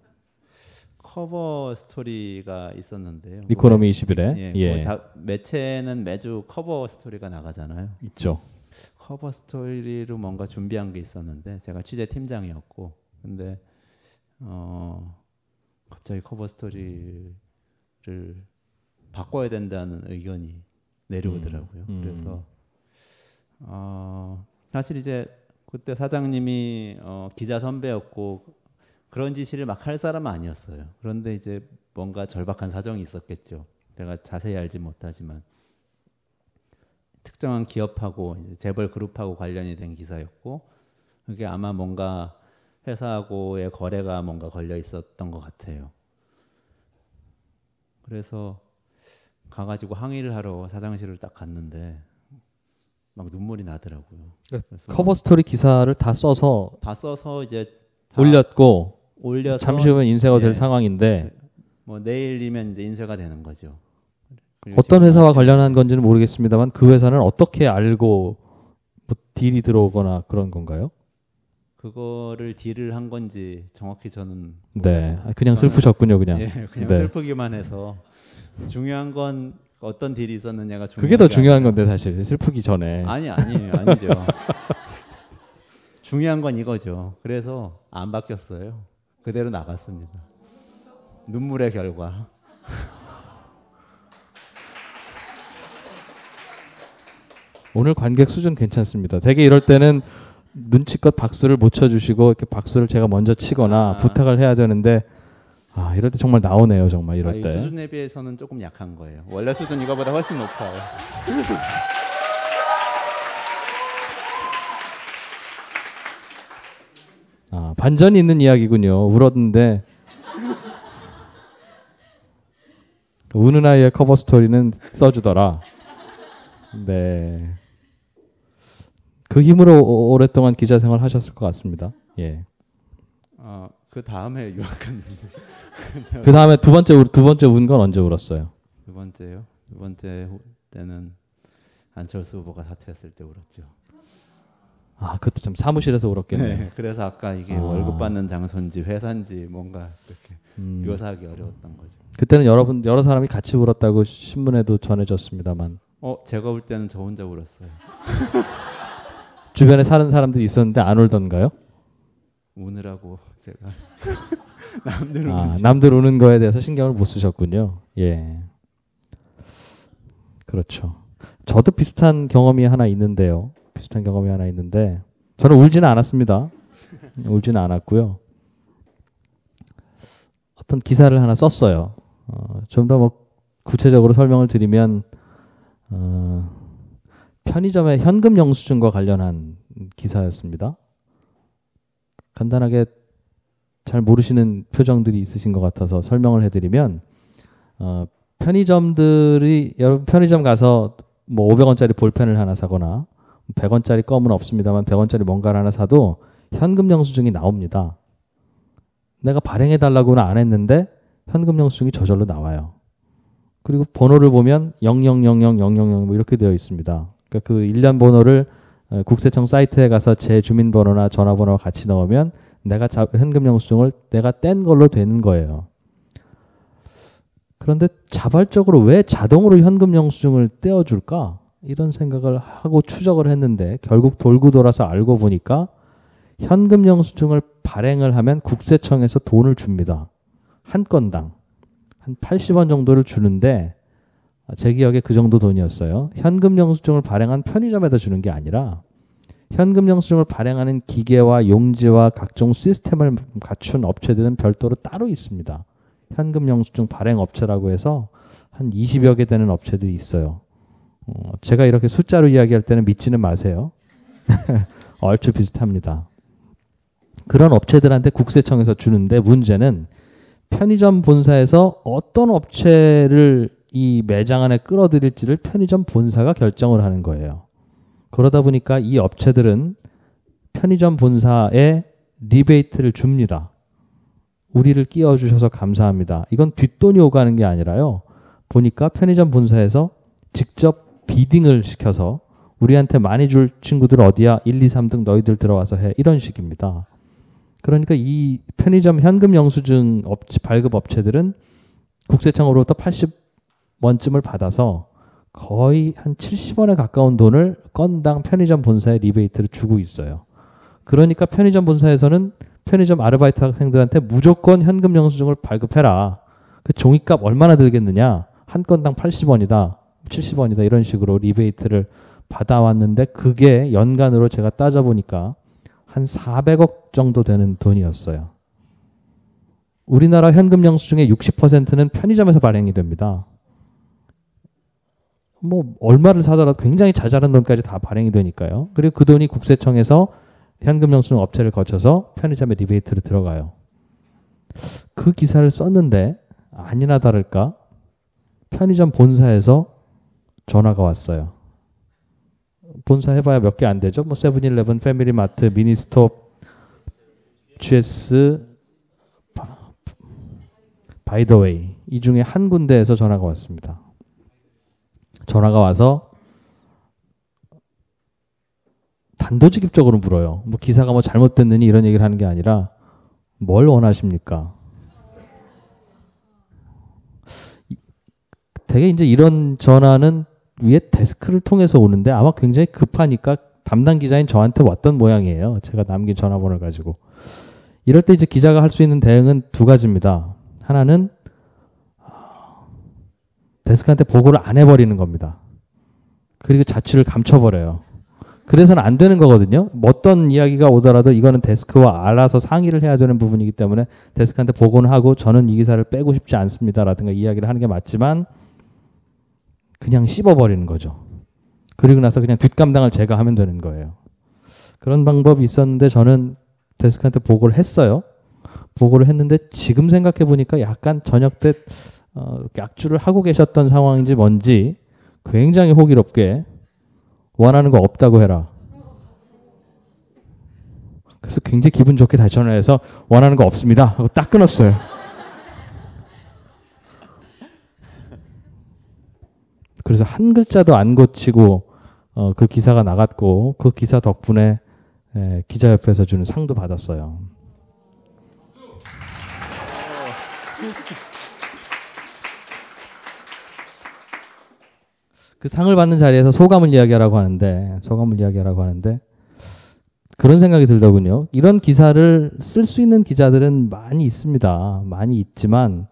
커버 스토리가 있었는데요. 이코노미 뭐 21에? 예. 예. 뭐 자, 매체는 매주 커버 스토리가 나가잖아요. 있죠. 커버 스토리로 뭔가 준비한 게 있었는데 제가 취재 팀장이었고 근데 어 갑자기 커버 스토리를 바꿔야 된다는 의견이 내려오더라고요. 음, 음. 그래서 어 사실 이제 그때 사장님이 어 기자 선배였고 그런 지시를 막 할 사람은 아니었어요. 그런데 이제 뭔가 절박한 사정이 있었겠죠. 제가 자세히 알지 못하지만 특정한 기업하고 재벌 그룹하고 관련이 된 기사였고 그게 아마 뭔가 회사하고의 거래가 뭔가 걸려 있었던 것 같아요. 그래서 가가지고 항의를 하러 사장실을 딱 갔는데 막 눈물이 나더라고요. 그래서 커버 스토리 기사를 다 써서 다 써서 이제 다 올렸고 올려서 잠시 후면 인쇄가 될 예. 상황인데 뭐 내일이면 이제 인쇄가 되는 거죠. 어떤 회사와 관련한 건지는 모르겠습니다만 그 회사는 어떻게 알고 뭐 딜이 들어오거나 그런 건가요? 그거를 딜을 한 건지 정확히 저는 네. 아, 그냥 슬프셨군요, 그냥. 예, [LAUGHS] 그냥 네. 슬프기만 해서 중요한 건 어떤 딜이 있었느냐가 중요한 그게 더게 중요한 건데 사실 슬프기 전에. 아니 아니에요, 아니죠. [LAUGHS] 중요한 건 이거죠. 그래서 안 바뀌었어요. 그대로 나갔습니다. 눈물의 결과. 오늘 관객 수준 괜찮습니다. 대개 이럴 때는 눈치껏 박수를 못 쳐주시고 이렇게 박수를 제가 먼저 치거나 아. 부탁을 해야 되는데 아 이럴 때 정말 나오네요 정말 이럴 아, 이 때. 수준에 비해서는 조금 약한 거예요. 원래 수준 이거보다 훨씬 높아요. 아 반전이 있는 이야기군요. 울었는데 그 우는 아이의 커버 스토리는 써주더라. 네. 그 힘으로 오- 오랫동안 기자 생활 하셨을 것 같습니다. 예. 어, 그 다음에 유학 갔는데. 그 다음에 두 번째 울- 두 번째 운 건 언제 울었어요? 두 번째요. 두 번째 후- 때는 안철수 후보가 사퇴했을 때 울었죠. 아 그것도 참 사무실에서 울었겠네요. 네, 그래서 아까 이게 아. 월급 받는 장소인지 회사인지 뭔가 그렇게 음. 묘사하기 어려웠던 거죠. 그때는 여러분 여러 사람이 같이 울었다고 신문에도 전해졌습니다만 어, 제가 울 때는 저 혼자 울었어요. [LAUGHS] 주변에 사는 사람들이 있었는데 안 울던가요? 우느라고 제가 [LAUGHS] 남들 아. 남들 우는 거에 대해서 신경을 못 쓰셨군요. 예. 그렇죠. 저도 비슷한 경험이 하나 있는데요. 비슷한 경험이 하나 있는데 저는 울지는 않았습니다. 울지는 않았고요. 어떤 기사를 하나 썼어요. 어, 좀더 뭐 구체적으로 설명을 드리면 어, 편의점의 현금 영수증과 관련한 기사였습니다. 간단하게 잘 모르시는 표정들이 있으신 것 같아서 설명을 해드리면 어, 편의점들이 여러분 편의점 가서 뭐 500원짜리 볼펜을 하나 사거나 100원짜리 껌은 없습니다만 100원짜리 뭔가를 하나 사도 현금 영수증이 나옵니다. 내가 발행해 달라고는 안 했는데 현금 영수증이 저절로 나와요. 그리고 번호를 보면 00000000뭐 이렇게 되어 있습니다. 그러니까 그 일련 번호를 어, 국세청 사이트에 가서 제 주민번호나 전화번호와 같이 넣으면 내가 자, 현금 영수증을 내가 뗀 걸로 되는 거예요. 그런데 자발적으로 왜 자동으로 현금 영수증을 떼어줄까? 이런 생각을 하고 추적을 했는데 결국 돌고 돌아서 알고 보니까 현금 영수증을 발행을 하면 국세청에서 돈을 줍니다. 한 건당 한 80원 정도를 주는데 아, 제 기억에 그 정도 돈이었어요. 현금 영수증을 발행한 편의점에다 주는 게 아니라 현금 영수증을 발행하는 기계와 용지와 각종 시스템을 갖춘 업체들은 별도로 따로 있습니다. 현금 영수증 발행 업체라고 해서 한 20여 개 되는 업체들이 있어요. 어, 제가 이렇게 숫자로 이야기할 때는 믿지는 마세요. [LAUGHS] 얼추 비슷합니다. 그런 업체들한테 국세청에서 주는데 문제는 편의점 본사에서 어떤 업체를 이 매장 안에 끌어들일지를 편의점 본사가 결정을 하는 거예요. 그러다 보니까 이 업체들은 편의점 본사에 리베이트를 줍니다. 우리를 끼워주셔서 감사합니다. 이건 뒷돈이 오가는 게 아니라요. 보니까 편의점 본사에서 직접 비딩을 시켜서 우리한테 많이 줄 친구들 어디야? 1, 2, 3등 너희들 들어와서 해. 이런 식입니다. 그러니까 이 편의점 현금 영수증 업체, 발급 업체들은 국세청으로부터 80 원쯤을 받아서 거의 한 70원에 가까운 돈을 건당 편의점 본사에 리베이트를 주고 있어요. 그러니까 편의점 본사에서는 편의점 아르바이트 학생들한테 무조건 현금 영수증을 발급해라. 그 종이값 얼마나 들겠느냐? 한 건당 80원이다, 70원이다 이런 식으로 리베이트를 받아왔는데 그게 연간으로 제가 따져보니까 한 400억 정도 되는 돈이었어요. 우리나라 현금 영수증의 60%는 편의점에서 발행이 됩니다. 뭐 얼마를 사더라도 굉장히 자잘한 돈까지 다 발행이 되니까요. 그리고 그 돈이 국세청에서 현금 영수증 업체를 거쳐서 편의점에 리베이트로 들어가요. 그 기사를 썼는데 아니나 다를까 편의점 본사에서 전화가 왔어요. 본사 해봐야 몇 개 안 되죠. 뭐 세븐일레븐, 패밀리마트, 미니스톱, GS, 바이더웨이 이 중에 한 군데에서 전화가 왔습니다. 전화가 와서 단도직입적으로 물어요. 뭐 기사가 뭐 잘못됐느니 이런 얘기를 하는 게 아니라 뭘 원하십니까? 되게 이제 이런 전화는 위에 데스크를 통해서 오는데 아마 굉장히 급하니까 담당 기자인 저한테 왔던 모양이에요. 제가 남긴 전화번호를 가지고. 이럴 때 이제 기자가 할 수 있는 대응은 두 가지입니다. 하나는 데스크한테 보고를 안 해버리는 겁니다. 그리고 자취를 감춰버려요. 그래서는 안 되는 거거든요. 어떤 이야기가 오더라도 이거는 데스크와 알아서 상의를 해야 되는 부분이기 때문에 데스크한테 보고는 하고 저는 이 기사를 빼고 싶지 않습니다라든가 이야기를 하는 게 맞지만 그냥 씹어버리는 거죠. 그리고 나서 그냥 뒷감당을 제가 하면 되는 거예요. 그런 방법이 있었는데 저는 데스크한테 보고를 했어요. 보고를 했는데 지금 생각해 보니까 약간 저녁 때 어, 약주를 하고 계셨던 상황인지 뭔지 굉장히 호기롭게 원하는 거 없다고 해라. 그래서 굉장히 기분 좋게 다시 전화해서 원하는 거 없습니다 하고 딱 끊었어요. [LAUGHS] 그래서 한 글자도 안 고치고 어, 그 기사가 나갔고 그 기사 덕분에 에, 기자협회에서 주는 상도 받았어요. 그 상을 받는 자리에서 소감을 이야기하라고 하는데 소감을 이야기하라고 하는데 그런 생각이 들더군요. 이런 기사를 쓸 수 있는 기자들은 많이 있습니다. 많이 있지만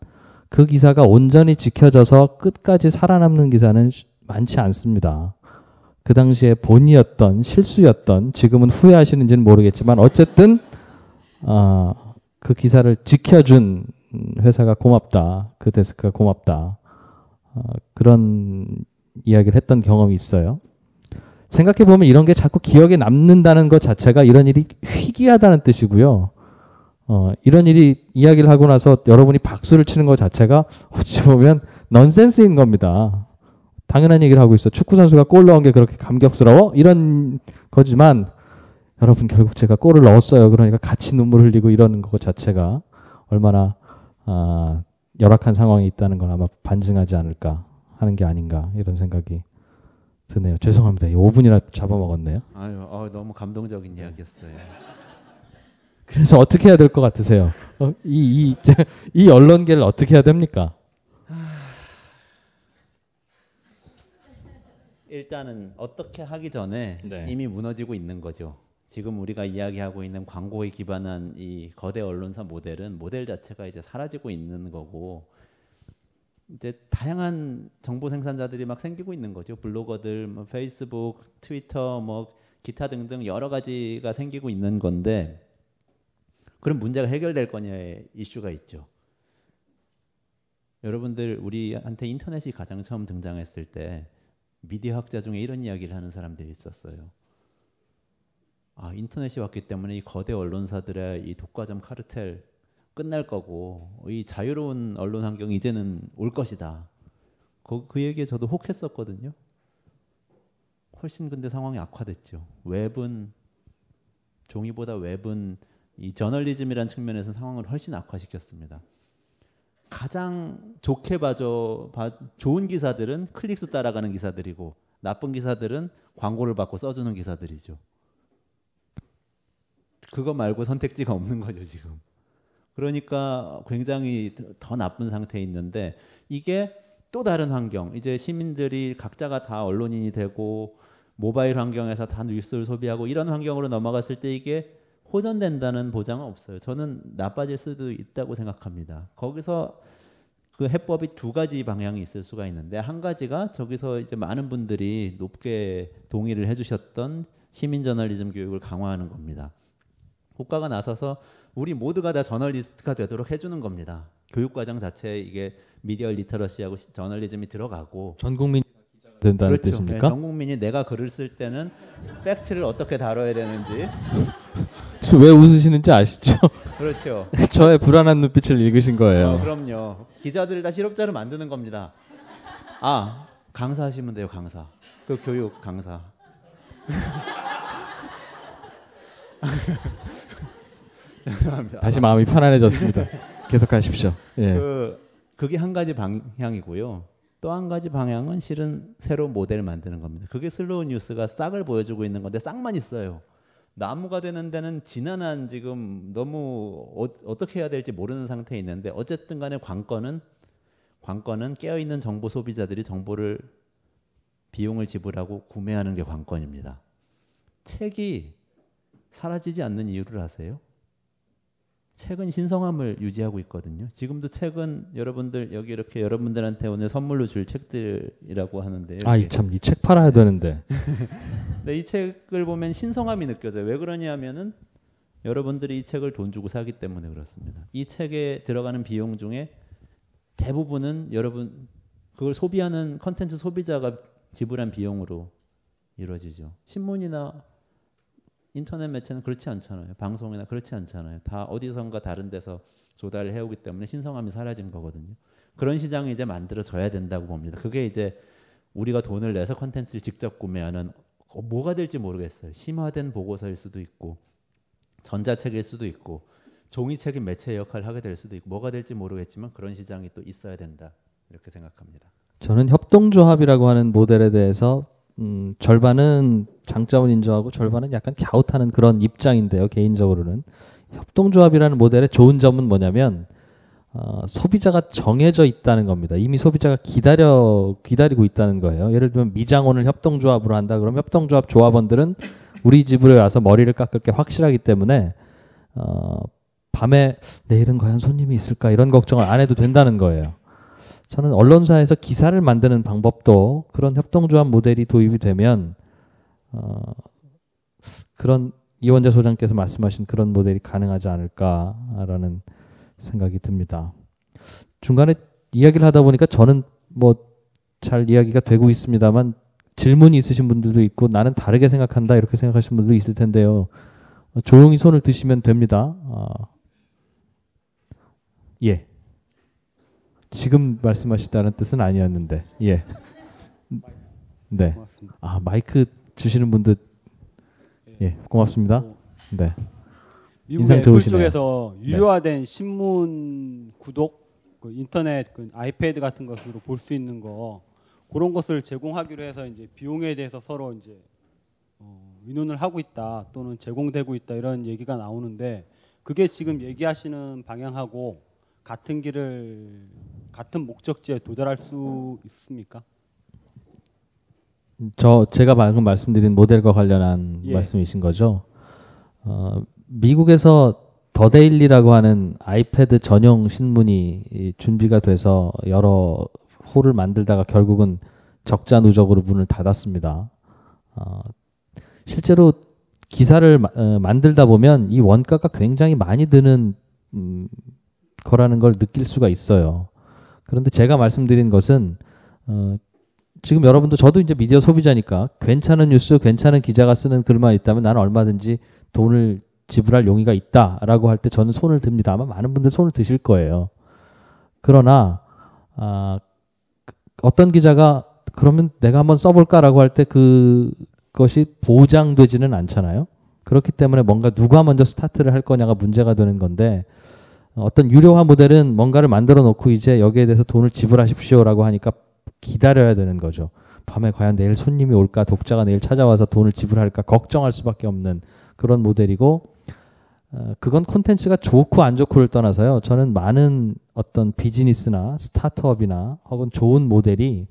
그 기사가 온전히 지켜져서 끝까지 살아남는 기사는 많지 않습니다. 그 당시에 본이었던 실수였던 지금은 후회하시는지는 모르겠지만 어쨌든 어, 그 기사를 지켜준 회사가 고맙다. 그 데스크가 고맙다. 어, 그런 이야기를 했던 경험이 있어요. 생각해 보면 이런 게 자꾸 기억에 남는다는 것 자체가 이런 일이 희귀하다는 뜻이고요. 어, 이런 일이 이야기를 하고 나서 여러분이 박수를 치는 것 자체가 어찌 보면 넌센스인 겁니다. 당연한 얘기를 하고 있어. 축구 선수가 골 넣은 게 그렇게 감격스러워? 이런 거지만 여러분 결국 제가 골을 넣었어요. 그러니까 같이 눈물 흘리고 이러는 것 자체가 얼마나 아, 열악한 상황이 있다는 걸 아마 반증하지 않을까 하는 게 아닌가 이런 생각이 드네요. 죄송합니다. 5분이나 잡아먹었네요. 아유, 어, 너무 감동적인 이야기였어요. 그래서 어떻게 해야 될 것 같으세요? 어, 이, 이, [LAUGHS] 이 언론계를 어떻게 해야 됩니까? 일단은 어떻게 하기 전에 네. 이미 무너지고 있는 거죠. 지금 우리가 이야기하고 있는 광고에 기반한 이 거대 언론사 모델은 모델 자체가 이제 사라지고 있는 거고 이제 다양한 정보 생산자들이 막 생기고 있는 거죠. 블로거들, 뭐 페이스북, 트위터, 뭐 기타 등등 여러 가지가 생기고 있는 건데 그럼 문제가 해결될 거냐의 이슈가 있죠. 여러분들 우리한테 인터넷이 가장 처음 등장했을 때 미디어 학자 중에 이런 이야기를 하는 사람들이 있었어요. 아, 인터넷이 왔기 때문에 이 거대 언론사들의 이 독과점 카르텔 끝날 거고 이 자유로운 언론 환경이 이제는 올 것이다. 그, 그 얘기에 저도 혹했었거든요. 훨씬 근데 상황이 악화됐죠. 웹은 종이보다 웹은 이 저널리즘이란 측면에서 상황을 훨씬 악화시켰습니다. 가장 좋게 봐줘 봐, 좋은 기사들은 클릭수 따라가는 기사들이고 나쁜 기사들은 광고를 받고 써주는 기사들이죠. 그거 말고 선택지가 없는 거죠 지금. 그러니까 굉장히 더 나쁜 상태에 있는데 이게 또 다른 환경. 이제 시민들이 각자가 다 언론인이 되고 모바일 환경에서 다 뉴스를 소비하고 이런 환경으로 넘어갔을 때 이게 호전된다는 보장은 없어요. 저는 나빠질 수도 있다고 생각합니다. 거기서 그 해법이 두 가지 방향이 있을 수가 있는데 한 가지가 저기서 이제 많은 분들이 높게 동의를 해주셨던 시민 저널리즘 교육을 강화하는 겁니다. 국가가 나서서 우리 모두가 다 저널리스트가 되도록 해주는 겁니다. 교육 과정 자체에 이게 미디어 리터러시하고 저널리즘이 들어가고 전 국민 된다는 그렇죠. 뜻입니까? 네, 전 국민이 내가 글을 쓸 때는 팩트를 어떻게 다뤄야 되는지 왜 웃으시는지 아시죠? [LAUGHS] 그렇죠. [LAUGHS] 저의 불안한 눈빛을 읽으신 거예요. 어, 그럼요. 기자들 다 실업자를 만드는 겁니다. 아 강사 하시면 돼요 강사. 그 교육 강사. [LAUGHS] 다시 마음이 편안해졌습니다. [LAUGHS] 계속하십시오. 예. 그 그게 한 가지 방향이고요. 또 한 가지 방향은 실은 새로운 모델을 만드는 겁니다. 그게 슬로우 뉴스가 싹을 보여주고 있는 건데 싹만 있어요. 나무가 되는 데는 지난한 지금 너무 어, 떻게 해야 될지 모르는 상태에 있는데 어쨌든 간에 관건은 관건은 깨어 있는 정보 소비자들이 정보를 비용을 지불하고 구매하는 게 관건입니다. 책이 사라지지 않는 이유를 아세요? 책은 신성함을 유지하고 있거든요. 지금도 책은 여러분들 여기 이렇게 여러분들한테 오늘 선물로 줄 책들이라고 하는데 아, 참이 책 팔아야 되는데. [LAUGHS] 근데 이 책을 보면 신성함이 느껴져요. 왜 그러냐면은 여러분들이 이 책을 돈 주고 사기 때문에 그렇습니다. 이 책에 들어가는 비용 중에 대부분은 여러분 그걸 소비하는 컨텐츠 소비자가 지불한 비용으로 이루어지죠. 신문이나 인터넷 매체는 그렇지 않잖아요. 방송이나 그렇지 않잖아요. 다 어디선가 다른 데서 조달을 해오기 때문에 신성함이 사라진 거거든요. 그런 시장이 이제 만들어져야 된다고 봅니다. 그게 이제 우리가 돈을 내서 컨텐츠를 직접 구매하는 어, 뭐가 될지 모르겠어요. 심화된 보고서일 수도 있고 전자책일 수도 있고 종이책이 매체 역할을 하게 될 수도 있고 뭐가 될지 모르겠지만 그런 시장이 또 있어야 된다 이렇게 생각합니다. 저는 협동조합이라고 하는 모델에 대해서 음, 절반은 장점을 인정하고 절반은 약간 갸웃하는 그런 입장인데요. 개인적으로는 협동조합이라는 모델의 좋은 점은 뭐냐면 어, 소비자가 정해져 있다는 겁니다. 이미 소비자가 기다려 기다리고 있다는 거예요. 예를 들면 미장원을 협동조합으로 한다. 그럼 협동조합 조합원들은 우리 집으로 와서 머리를 깎을 게 확실하기 때문에 어, 밤에 내일은 과연 손님이 있을까 이런 걱정을 안 해도 된다는 거예요. 저는 언론사에서 기사를 만드는 방법도 그런 협동조합 모델이 도입이 되면 어, 그런 이원재 소장께서 말씀하신 그런 모델이 가능하지 않을까라는 생각이 듭니다. 중간에 이야기를 하다 보니까 저는 뭐 잘 이야기가 되고 있습니다만 질문이 있으신 분들도 있고 나는 다르게 생각한다 이렇게 생각하시는 분들도 있을 텐데요. 어, 조용히 손을 드시면 됩니다. 어, 예. 지금 말씀하시다는 뜻은 아니었는데 예. 네. 아 마이크 주시는 분들 예 고맙습니다. 네. 인상 좋으시네요. 쪽에서 유료화된 신문 구독, 그 인터넷, 그 아이패드 같은 것으로 볼 수 있는 거 그런 것을 제공하기로 해서 이제 비용에 대해서 서로 이제 어, 의논을 하고 있다 또는 제공되고 있다 이런 얘기가 나오는데 그게 지금 얘기하시는 방향하고 같은 길을 같은 목적지에 도달할 수 있습니까? 저 제가 방금 말씀드린 모델과 관련한 예. 말씀이신 거죠. 어, 미국에서 더데일리라고 하는 아이패드 전용 신문이 이 준비가 돼서 여러 호를 만들다가 결국은 적자 누적으로 문을 닫았습니다. 어, 실제로 기사를 마- 어, 만들다 보면 이 원가가 굉장히 많이 드는 음, 거라는 걸 느낄 수가 있어요. 그런데 제가 말씀드린 것은 어, 지금 여러분도 저도 이제 미디어 소비자니까 괜찮은 뉴스, 괜찮은 기자가 쓰는 글만 있다면 나는 얼마든지 돈을 지불할 용의가 있다라고 할 때 저는 손을 듭니다. 아마 많은 분들 손을 드실 거예요. 그러나 아, 어떤 기자가 그러면 내가 한번 써볼까라고 할 때 그것이 보장되지는 않잖아요. 그렇기 때문에 뭔가 누가 먼저 스타트를 할 거냐가 문제가 되는 건데 어떤 유료화 모델은 뭔가를 만들어 놓고 이제 여기에 대해서 돈을 지불하십시오라고 하니까 기다려야 되는 거죠. 밤에 과연 내일 손님이 올까, 독자가 내일 찾아와서 돈을 지불할까 걱정할 수밖에 없는 그런 모델이고 어, 그건 콘텐츠가 좋고 안 좋고를 떠나서요. 저는 많은 어떤 비즈니스나 스타트업이나 혹은 좋은 모델이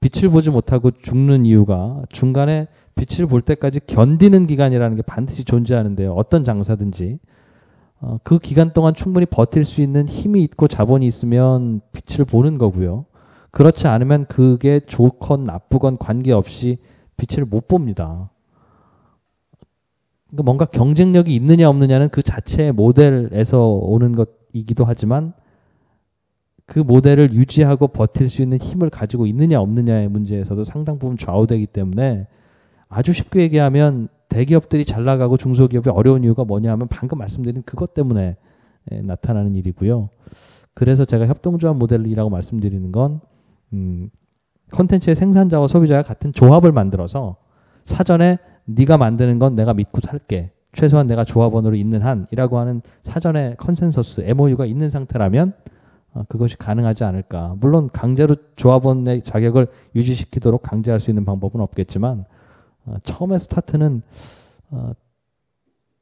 빛을 보지 못하고 죽는 이유가 중간에 빛을 볼 때까지 견디는 기간이라는 게 반드시 존재하는데요. 어떤 장사든지 어, 그 기간 동안 충분히 버틸 수 있는 힘이 있고 자본이 있으면 빛을 보는 거고요. 그렇지 않으면 그게 좋건 나쁘건 관계없이 빛을 못 봅니다. 그러니까 뭔가 경쟁력이 있느냐 없느냐는 그 자체의 모델에서 오는 것이기도 하지만 그 모델을 유지하고 버틸 수 있는 힘을 가지고 있느냐 없느냐의 문제에서도 상당 부분 좌우되기 때문에 아주 쉽게 얘기하면 대기업들이 잘 나가고 중소기업이 어려운 이유가 뭐냐면 방금 말씀드린 그것 때문에 예, 나타나는 일이고요. 그래서 제가 협동조합 모델이라고 말씀드리는 건 음, 콘텐츠의 생산자와 소비자가 같은 조합을 만들어서 사전에 네가 만드는 건 내가 믿고 살게. 최소한 내가 조합원으로 있는 한이라고 하는 사전에 consensus MOU가 있는 상태라면 어, 그것이 가능하지 않을까. 물론 강제로 조합원의 자격을 유지시키도록 강제할 수 있는 방법은 없겠지만 어, 처음에 스타트는 어,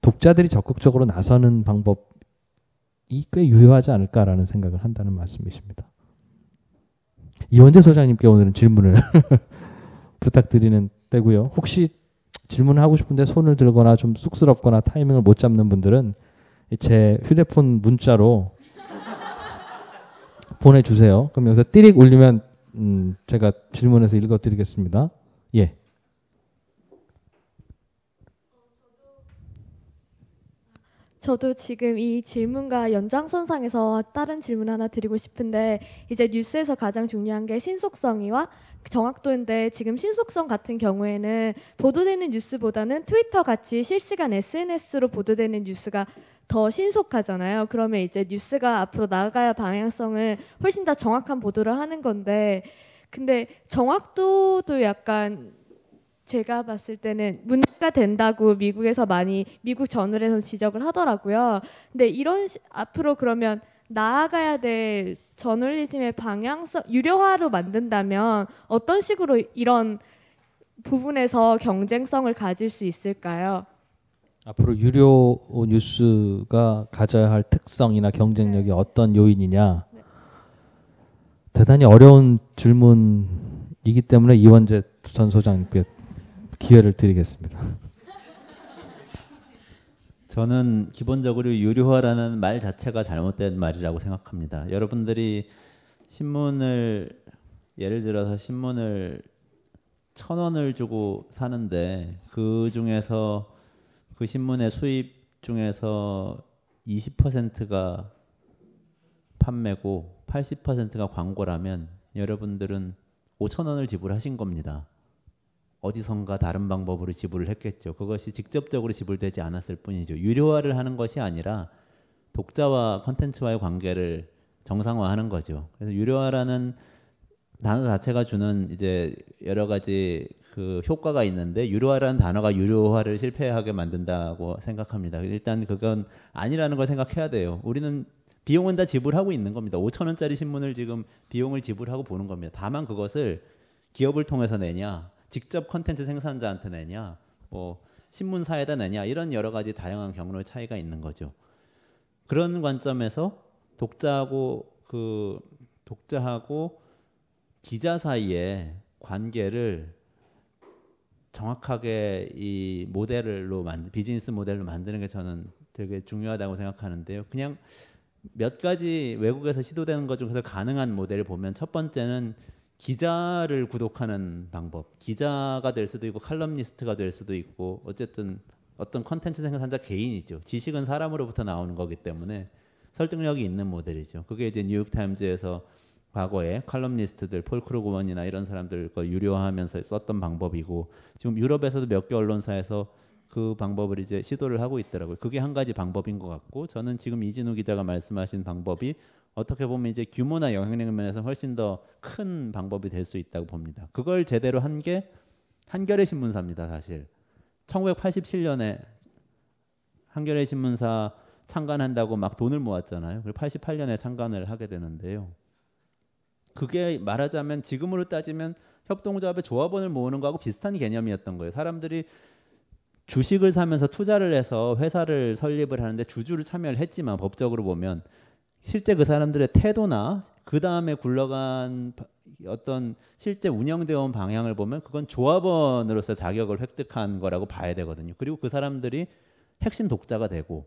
독자들이 적극적으로 나서는 방법이 꽤 유효하지 않을까라는 생각을 한다는 말씀이십니다. 이원재 소장님께 오늘은 질문을 [LAUGHS] 부탁드리는 때고요. 혹시 질문을 하고 싶은데 손을 들거나 좀 쑥스럽거나 타이밍을 못 잡는 분들은 제 휴대폰 문자로 [LAUGHS] 보내주세요. 그럼 여기서 띠릭 올리면 음 제가 질문해서 읽어드리겠습니다. 예. 저도 지금 이 질문과 연장선상에서 다른 질문 하나 드리고 싶은데 이제 뉴스에서 가장 중요한 게 신속성이와 정확도인데 지금 신속성 같은 경우에는 보도되는 뉴스보다는 트위터 같이 실시간 SNS로 보도되는 뉴스가 더 신속하잖아요. 그러면 이제 뉴스가 앞으로 나아가야 방향성을 훨씬 더 정확한 보도를 하는 건데 근데 정확도도 약간 제가 봤을 때는 문제가 된다고 미국에서 많이 미국 저널에서 지적을 하더라고요. 근데 이런 시, 앞으로 그러면 나아가야 될 저널리즘의 방향성 유료화로 만든다면 어떤 식으로 이런 부분에서 경쟁성을 가질 수 있을까요? 앞으로 유료 뉴스가 가져야 할 특성이나 경쟁력이 네. 어떤 요인이냐 네. 대단히 어려운 질문이기 때문에 이원재 전 소장님께 기회를 드리겠습니다. [LAUGHS] 저는 기본적으로 유료화라는 말 자체가 잘못된 말이라고 생각합니다. 여러분들이 신문을 예를 들어서 신문을 천 원을 주고 사는데 그 중에서 그 신문의 수입 중에서 20%가 판매고 80%가 광고라면 여러분들은 5천 원을 지불하신 겁니다. 어디선가 다른 방법으로 지불을 했겠죠. 그것이 직접적으로 지불되지 않았을 뿐이죠. 유료화를 하는 것이 아니라 독자와 컨텐츠와의 관계를 정상화하는 거죠. 그래서 유료화라는 단어 자체가 주는 이제 여러 가지 그 효과가 있는데 유료화라는 단어가 유료화를 실패하게 만든다고 생각합니다. 일단 그건 아니라는 걸 생각해야 돼요. 우리는 비용은 다 지불하고 있는 겁니다. 5천 원짜리 신문을 지금 비용을 지불하고 보는 겁니다. 다만 그것을 기업을 통해서 내냐, 직접 컨텐츠 생산자한테 내냐, 뭐 신문사에다 내냐 이런 여러 가지 다양한 경로의 차이가 있는 거죠. 그런 관점에서 독자하고 그 독자하고 기자 사이의 관계를 정확하게 이 모델로 만 비즈니스 모델로 만드는 게 저는 되게 중요하다고 생각하는데요. 그냥 몇 가지 외국에서 시도되는 것 중에서 가능한 모델을 보면 첫 번째는 기자를 구독하는 방법. 기자가 될 수도 있고 칼럼니스트가 될 수도 있고 어쨌든 어떤 컨텐츠 생산자 개인이죠. 지식은 사람으로부터 나오는 거기 때문에 설득력이 있는 모델이죠. 그게 이제 뉴욕 타임즈에서 과거에 칼럼니스트들 폴 크루그먼이나 이런 사람들 거 유료화하면서 썼던 방법이고 지금 유럽에서도 몇 개 언론사에서 그 방법을 이제 시도를 하고 있더라고요. 그게 한 가지 방법인 것 같고 저는 지금 이진우 기자가 말씀하신 방법이 어떻게 보면 이제 규모나 영향력 면에서 훨씬 더 큰 방법이 될 수 있다고 봅니다. 그걸 제대로 한 게 한겨레 신문사입니다, 사실. 1987년에 한겨레 신문사 창간한다고 막 돈을 모았잖아요. 그리고 88년에 창간을 하게 되는데요. 그게 말하자면 지금으로 따지면 협동조합의 조합원을 모으는 거하고 비슷한 개념이었던 거예요. 사람들이 주식을 사면서 투자를 해서 회사를 설립을 하는데 주주를 참여를 했지만 법적으로 보면 실제 그 사람들의 태도나 그 다음에 굴러간 어떤 실제 운영되어 온 방향을 보면 그건 조합원으로서 자격을 획득한 거라고 봐야 되거든요. 그리고 그 사람들이 핵심 독자가 되고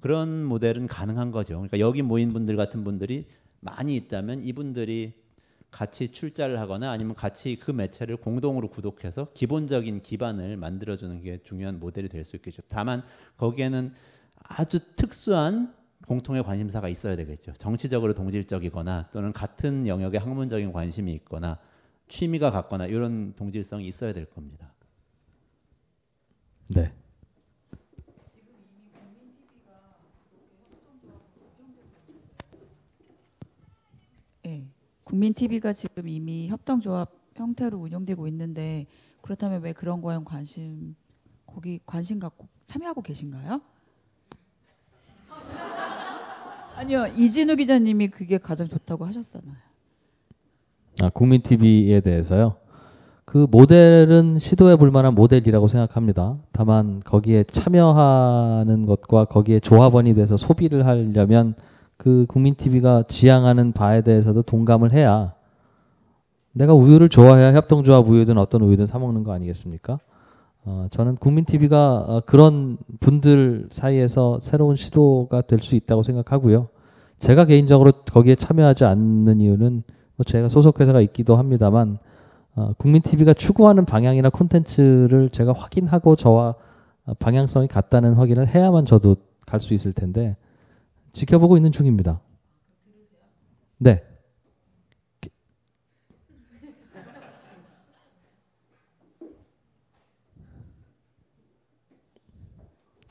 그런 모델은 가능한 거죠. 그러니까 여기 모인 분들 같은 분들이 많이 있다면 이분들이 같이 출자를 하거나 아니면 같이 그 매체를 공동으로 구독해서 기본적인 기반을 만들어주는 게 중요한 모델이 될 수 있겠죠. 다만 거기에는 아주 특수한 공통의 관심사가 있어야 되겠죠. 정치적으로 동질적이거나 또는 같은 영역에 학문적인 관심이 있거나 취미가 같거나 이런 동질성이 있어야 될 겁니다. 네. 네. 국민 TV가 지금 이미 협동조합 형태로 운영되고 있는데 그렇다면 왜 그런 거에 관심 거기 관심 갖고 참여하고 계신가요? 아니요 이진우 기자님이 그게 가장 좋다고 하셨잖아요. 아, 국민 TV에 대해서요. 그 모델은 시도해 볼 만한 모델이라고 생각합니다. 다만 거기에 참여하는 것과 거기에 조합원이 돼서 소비를 하려면 그 국민 TV가 지향하는 바에 대해서도 동감을 해야 내가 우유를 좋아해야 협동조합 우유든 어떤 우유든 사 먹는 거 아니겠습니까? 어, 저는 국민 TV가 어, 그런 분들 사이에서 새로운 시도가 될 수 있다고 생각하고요. 제가 개인적으로 거기에 참여하지 않는 이유는 뭐 제가 소속 회사가 있기도 합니다만 어, 국민 TV가 추구하는 방향이나 콘텐츠를 제가 확인하고 저와 어, 방향성이 같다는 확인을 해야만 저도 갈 수 있을 텐데 지켜보고 있는 중입니다. 네.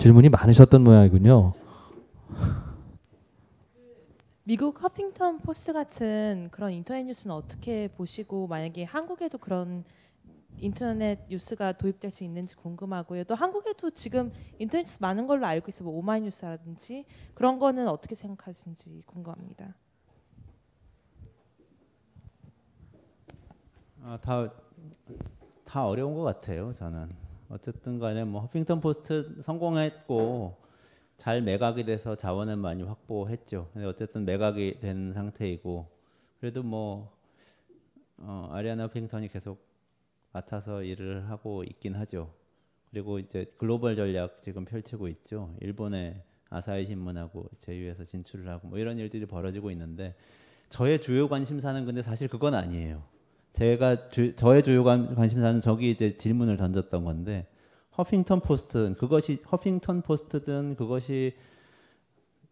질문이 많으셨던 모양이군요. 미국 허핑턴 포스트 같은 그런 인터넷 뉴스는 어떻게 보시고 만약에 한국에도 그런 인터넷 뉴스가 도입될 수 있는지 궁금하고요. 또 한국에도 지금 인터넷 뉴스 많은 걸로 알고 있어요. 뭐 오마이뉴스라든지 그런 거는 어떻게 생각하시는지 궁금합니다. 아, 다, 다 어려운 것 같아요. 저는 어쨌든 간에 뭐 허핑턴 포스트 성공했고 잘 매각이 돼서 자원은 많이 확보했죠. 근데 어쨌든 매각이 된 상태이고 그래도 뭐 어, 아리아나 허핑턴이 계속 맡아서 일을 하고 있긴 하죠. 그리고 이제 글로벌 전략 지금 펼치고 있죠. 일본의 아사히 신문하고 제휴해서 진출을 하고 뭐 이런 일들이 벌어지고 있는데 저의 주요 관심사는 근데 사실 그건 아니에요. 제가 주, 저의 주요 관심사는 저기 이제 질문을 던졌던 건데 허핑턴 포스트 그것이 허핑턴 포스트든 그것이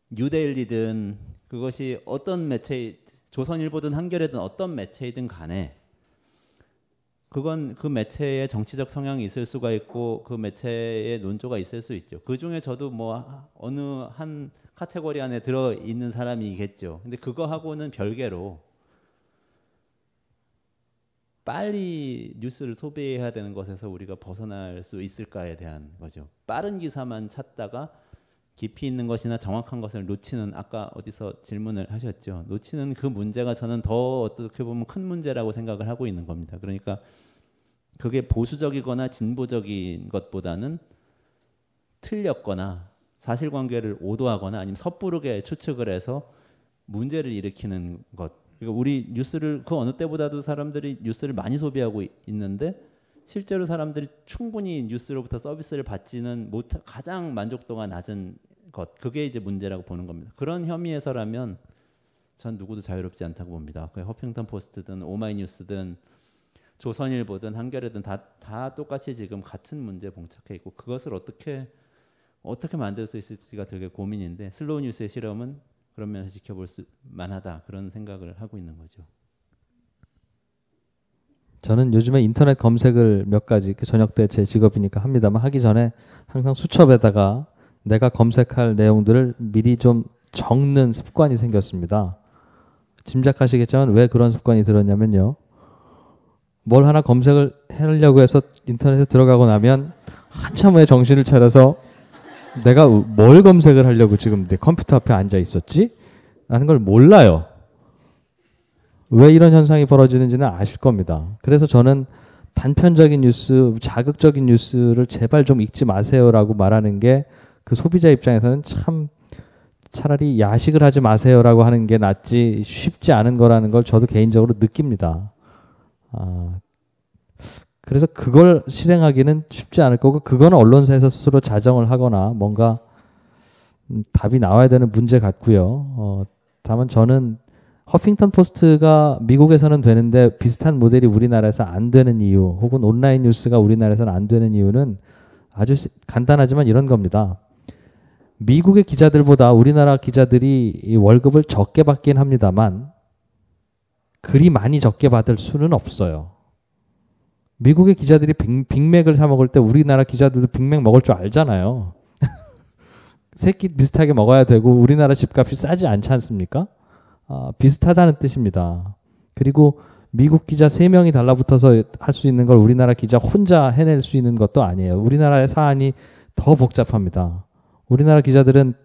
뉴데일리든 그것이 어떤 매체 조선일보든 한겨레든 어떤 매체이든 간에 그건 그 매체의 정치적 성향이 있을 수가 있고 그 매체의 논조가 있을 수 있죠. 그 중에 저도 뭐 어느 한 카테고리 안에 들어 있는 사람이겠죠. 근데 그거하고는 별개로 빨리 뉴스를 소비해야 되는 것에서 우리가 벗어날 수 있을까에 대한 거죠. 빠른 기사만 찾다가 깊이 있는 것이나 정확한 것을 놓치는 아까 어디서 질문을 하셨죠. 놓치는 그 문제가 저는 더 어떻게 보면 큰 문제라고 생각을 하고 있는 겁니다. 그러니까 그게 보수적이거나 진보적인 것보다는 틀렸거나 사실관계를 오도하거나 아니면 섣부르게 추측을 해서 문제를 일으키는 것 그러니까 우리 뉴스를 그 어느 때보다도 사람들이 뉴스를 많이 소비하고 있는데 실제로 사람들이 충분히 뉴스로부터 서비스를 받지는 못 가장 만족도가 낮은 것 그게 이제 문제라고 보는 겁니다. 그런 혐의에서라면 전 누구도 자유롭지 않다고 봅니다. 그 허핑턴 포스트든 오마이뉴스든 조선일보든 한겨레든 다, 다 똑같이 지금 같은 문제에 봉착해 있고 그것을 어떻게 어떻게 만들 수 있을지가 되게 고민인데 슬로우 뉴스의 실험은 그런 면에서 지켜볼 수 만하다 그런 생각을 하고 있는 거죠. 저는 요즘에 인터넷 검색을 몇 가지 그 저녁 때 제 직업이니까 합니다만 하기 전에 항상 수첩에다가 내가 검색할 내용들을 미리 좀 적는 습관이 생겼습니다. 짐작하시겠지만 왜 그런 습관이 들었냐면요. 뭘 하나 검색을 하려고 해서 인터넷에 들어가고 나면 한참 후에 정신을 차려서 내가 뭘 검색을 하려고 지금 내 컴퓨터 앞에 앉아 있었지? 라는 걸 몰라요. 왜 이런 현상이 벌어지는지는 아실 겁니다. 그래서 저는 단편적인 뉴스, 자극적인 뉴스를 제발 좀 읽지 마세요라고 말하는 게 그 소비자 입장에서는 참 차라리 야식을 하지 마세요라고 하는 게 낫지 쉽지 않은 거라는 걸 저도 개인적으로 느낍니다. 아, 그래서 그걸 실행하기는 쉽지 않을 거고 그거는 언론사에서 스스로 자정을 하거나 뭔가 음, 답이 나와야 되는 문제 같고요. 어, 다만 저는 허핑턴 포스트가 미국에서는 되는데 비슷한 모델이 우리나라에서 안 되는 이유 혹은 온라인 뉴스가 우리나라에서는 안 되는 이유는 아주 간단하지만 이런 겁니다. 미국의 기자들보다 우리나라 기자들이 월급을 적게 받긴 합니다만 그리 많이 적게 받을 수는 없어요. 미국의 기자들이 빅, 빅맥을 사 먹을 때 우리나라 기자들도 빅맥 먹을 줄 알잖아요. [LAUGHS] 새끼 비슷하게 먹어야 되고 우리나라 집값이 싸지 않지 않습니까? 아, 비슷하다는 뜻입니다. 그리고 미국 기자 3명이 달라붙어서 할 수 있는 걸 우리나라 기자 혼자 해낼 수 있는 것도 아니에요. 우리나라의 사안이 더 복잡합니다. 우리나라 기자들은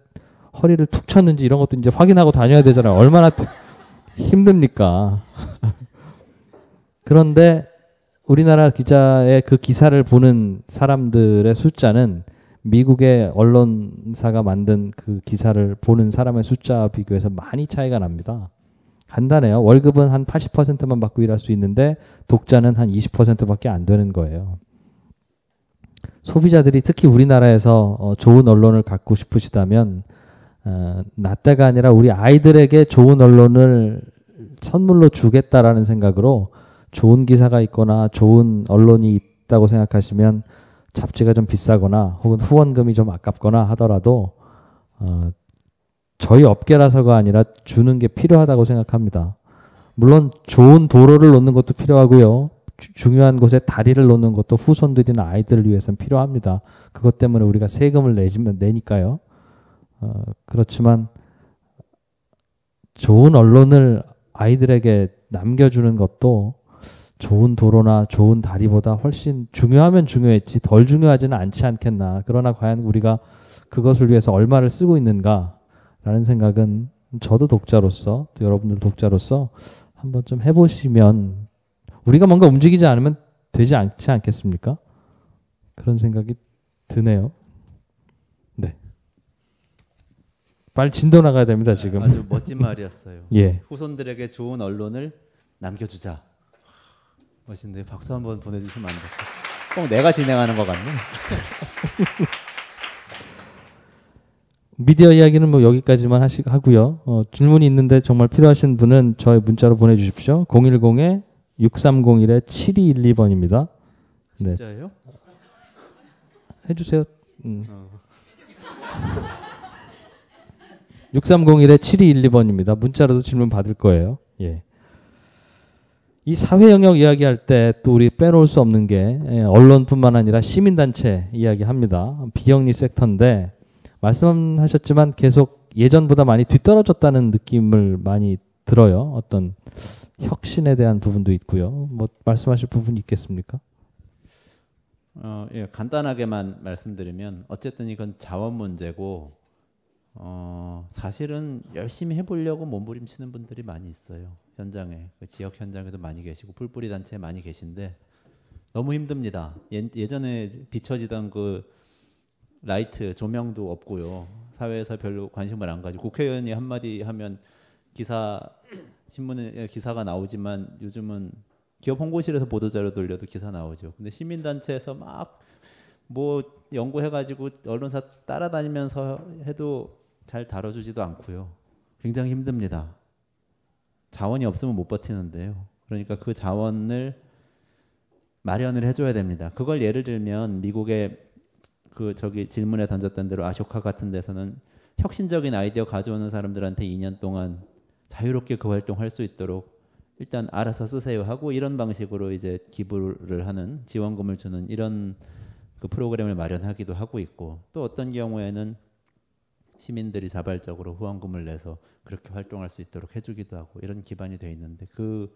허리를 툭 쳤는지 이런 것도 이제 확인하고 다녀야 되잖아요. 얼마나 [LAUGHS] 힘듭니까? [LAUGHS] 그런데 우리나라 기자의 그 기사를 보는 사람들의 숫자는 미국의 언론사가 만든 그 기사를 보는 사람의 숫자 비교해서 많이 차이가 납니다. 간단해요. 월급은 한 80%만 받고 일할 수 있는데 독자는 한 20%밖에 안 되는 거예요. 소비자들이 특히 우리나라에서 어, 좋은 언론을 갖고 싶으시다면 어, 나 때가 아니라 우리 아이들에게 좋은 언론을 선물로 주겠다라는 생각으로 좋은 기사가 있거나 좋은 언론이 있다고 생각하시면 잡지가 좀 비싸거나 혹은 후원금이 좀 아깝거나 하더라도 어, 저희 업계라서가 아니라 주는 게 필요하다고 생각합니다. 물론 좋은 도로를 놓는 것도 필요하고요. 주, 중요한 곳에 다리를 놓는 것도 후손들이나 아이들을 위해서는 필요합니다. 그것 때문에 우리가 세금을 내지면 내니까요. 어, 그렇지만 좋은 언론을 아이들에게 남겨주는 것도 좋은 도로나 좋은 다리보다 훨씬 중요하면 중요했지 덜 중요하지는 않지 않겠나. 그러나 과연 우리가 그것을 위해서 얼마를 쓰고 있는가라는 생각은 저도 독자로서 또 여러분들 독자로서 한번 좀 해보시면 우리가 뭔가 움직이지 않으면 되지 않지 않겠습니까? 그런 생각이 드네요. 네. 빨리 진도 나가야 됩니다 지금. 아주 멋진 말이었어요. [LAUGHS] 예. 후손들에게 좋은 언론을 남겨주자. 멋있는데 박수 한번 보내주시면 안 될까요? 꼭 내가 진행하는 것 같네. [LAUGHS] 미디어 이야기는 뭐 여기까지만 하시, 하고요. 어, 질문이 있는데 정말 필요하신 분은 저희 문자로 보내주십시오. 010에 6301에 7212번입니다. 네. 진짜예요? 해주세요. 음. 어. [LAUGHS] 6301에 7212번입니다. 문자로도 질문 받을 거예요. 예. 이 사회 영역 이야기할 때 또 우리 빼놓을 수 없는 게 예, 언론뿐만 아니라 시민단체 이야기합니다. 비영리 섹터인데 말씀하셨지만 계속 예전보다 많이 뒤떨어졌다는 느낌을 많이 들어요. 어떤 혁신에 대한 부분도 있고요. 뭐 말씀하실 부분 있겠습니까? 어, 예, 간단하게만 말씀드리면 어쨌든 이건 자원 문제고 어, 사실은 열심히 해보려고 몸부림치는 분들이 많이 있어요. 현장에 그 지역 현장에도 많이 계시고 풀뿌리 단체에 많이 계신데 너무 힘듭니다. 예, 예전에 비춰지던 그 라이트 조명도 없고요. 사회에서 별로 관심을 안 가지고 국회의원이 한마디 하면 기사 신문에 기사가 나오지만 요즘은 기업 홍보실에서 보도자료 돌려도 기사 나오죠. 근데 시민단체에서 막 뭐 연구해가지고 언론사 따라다니면서 해도 잘 다뤄주지도 않고요. 굉장히 힘듭니다. 자원이 없으면 못 버티는데요. 그러니까 그 자원을 마련을 해줘야 됩니다. 그걸 예를 들면 미국의 그 저기 질문에 던졌던 대로 아쇼카 같은 데서는 혁신적인 아이디어 가져오는 사람들한테 2년 동안 자유롭게 그 활동할 수 있도록 일단 알아서 쓰세요 하고 이런 방식으로 이제 기부를 하는 지원금을 주는 이런 그 프로그램을 마련하기도 하고 있고 또 어떤 경우에는 시민들이 자발적으로 후원금을 내서 그렇게 활동할 수 있도록 해주기도 하고 이런 기반이 돼 있는데 그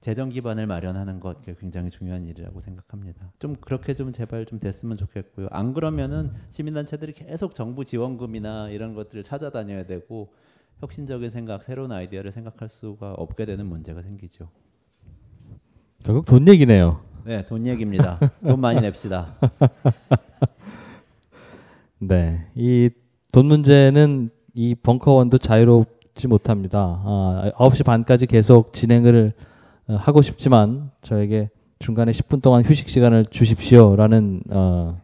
재정 기반을 마련하는 것 굉장히 중요한 일이라고 생각합니다. 좀 그렇게 좀 제발 좀 됐으면 좋겠고요. 안 그러면은 시민단체들이 계속 정부 지원금이나 이런 것들을 찾아다녀야 되고 혁신적인 생각, 새로운 아이디어를 생각할 수가 없게 되는 문제가 생기죠. 결국 돈 얘기네요. 네, 돈 얘기입니다. 돈 많이 냅시다. [LAUGHS] 네, 이 돈 문제는 이 벙커원도 자유롭지 못합니다. 아, 9시 반까지 계속 진행을 어, 하고 싶지만 저에게 중간에 10분 동안 휴식 시간을 주십시오라는 어,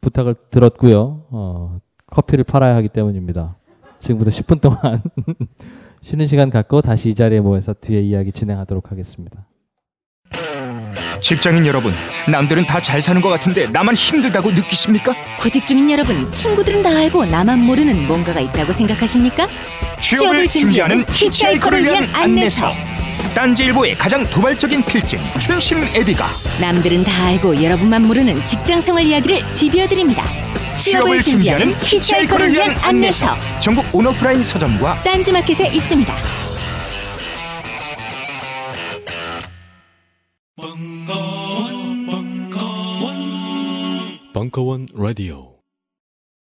부탁을 들었고요. 어, 커피를 팔아야 하기 때문입니다. 지금부터 10분 동안 [LAUGHS] 쉬는 시간 갖고 다시 이 자리에 모여서 뒤에 이야기 진행하도록 하겠습니다. 직장인 여러분, 남들은 다 잘 사는 것 같은데 나만 힘들다고 느끼십니까? 구직 중인 여러분, 친구들은 다 알고 나만 모르는 뭔가가 있다고 생각하십니까? 취업을 준비하는 히치하이커를 위한 안내서. 딴지일보의 가장 도발적인 필진 춘심 애비가 남들은 다 알고 여러분만 모르는 직장 생활 이야기를 디벼드립니다. 취업을 준비하는 히치하이커를 위한 안내서. 전국 온오프라인 서점과 딴지마켓에 있습니다. 벙커원 라디오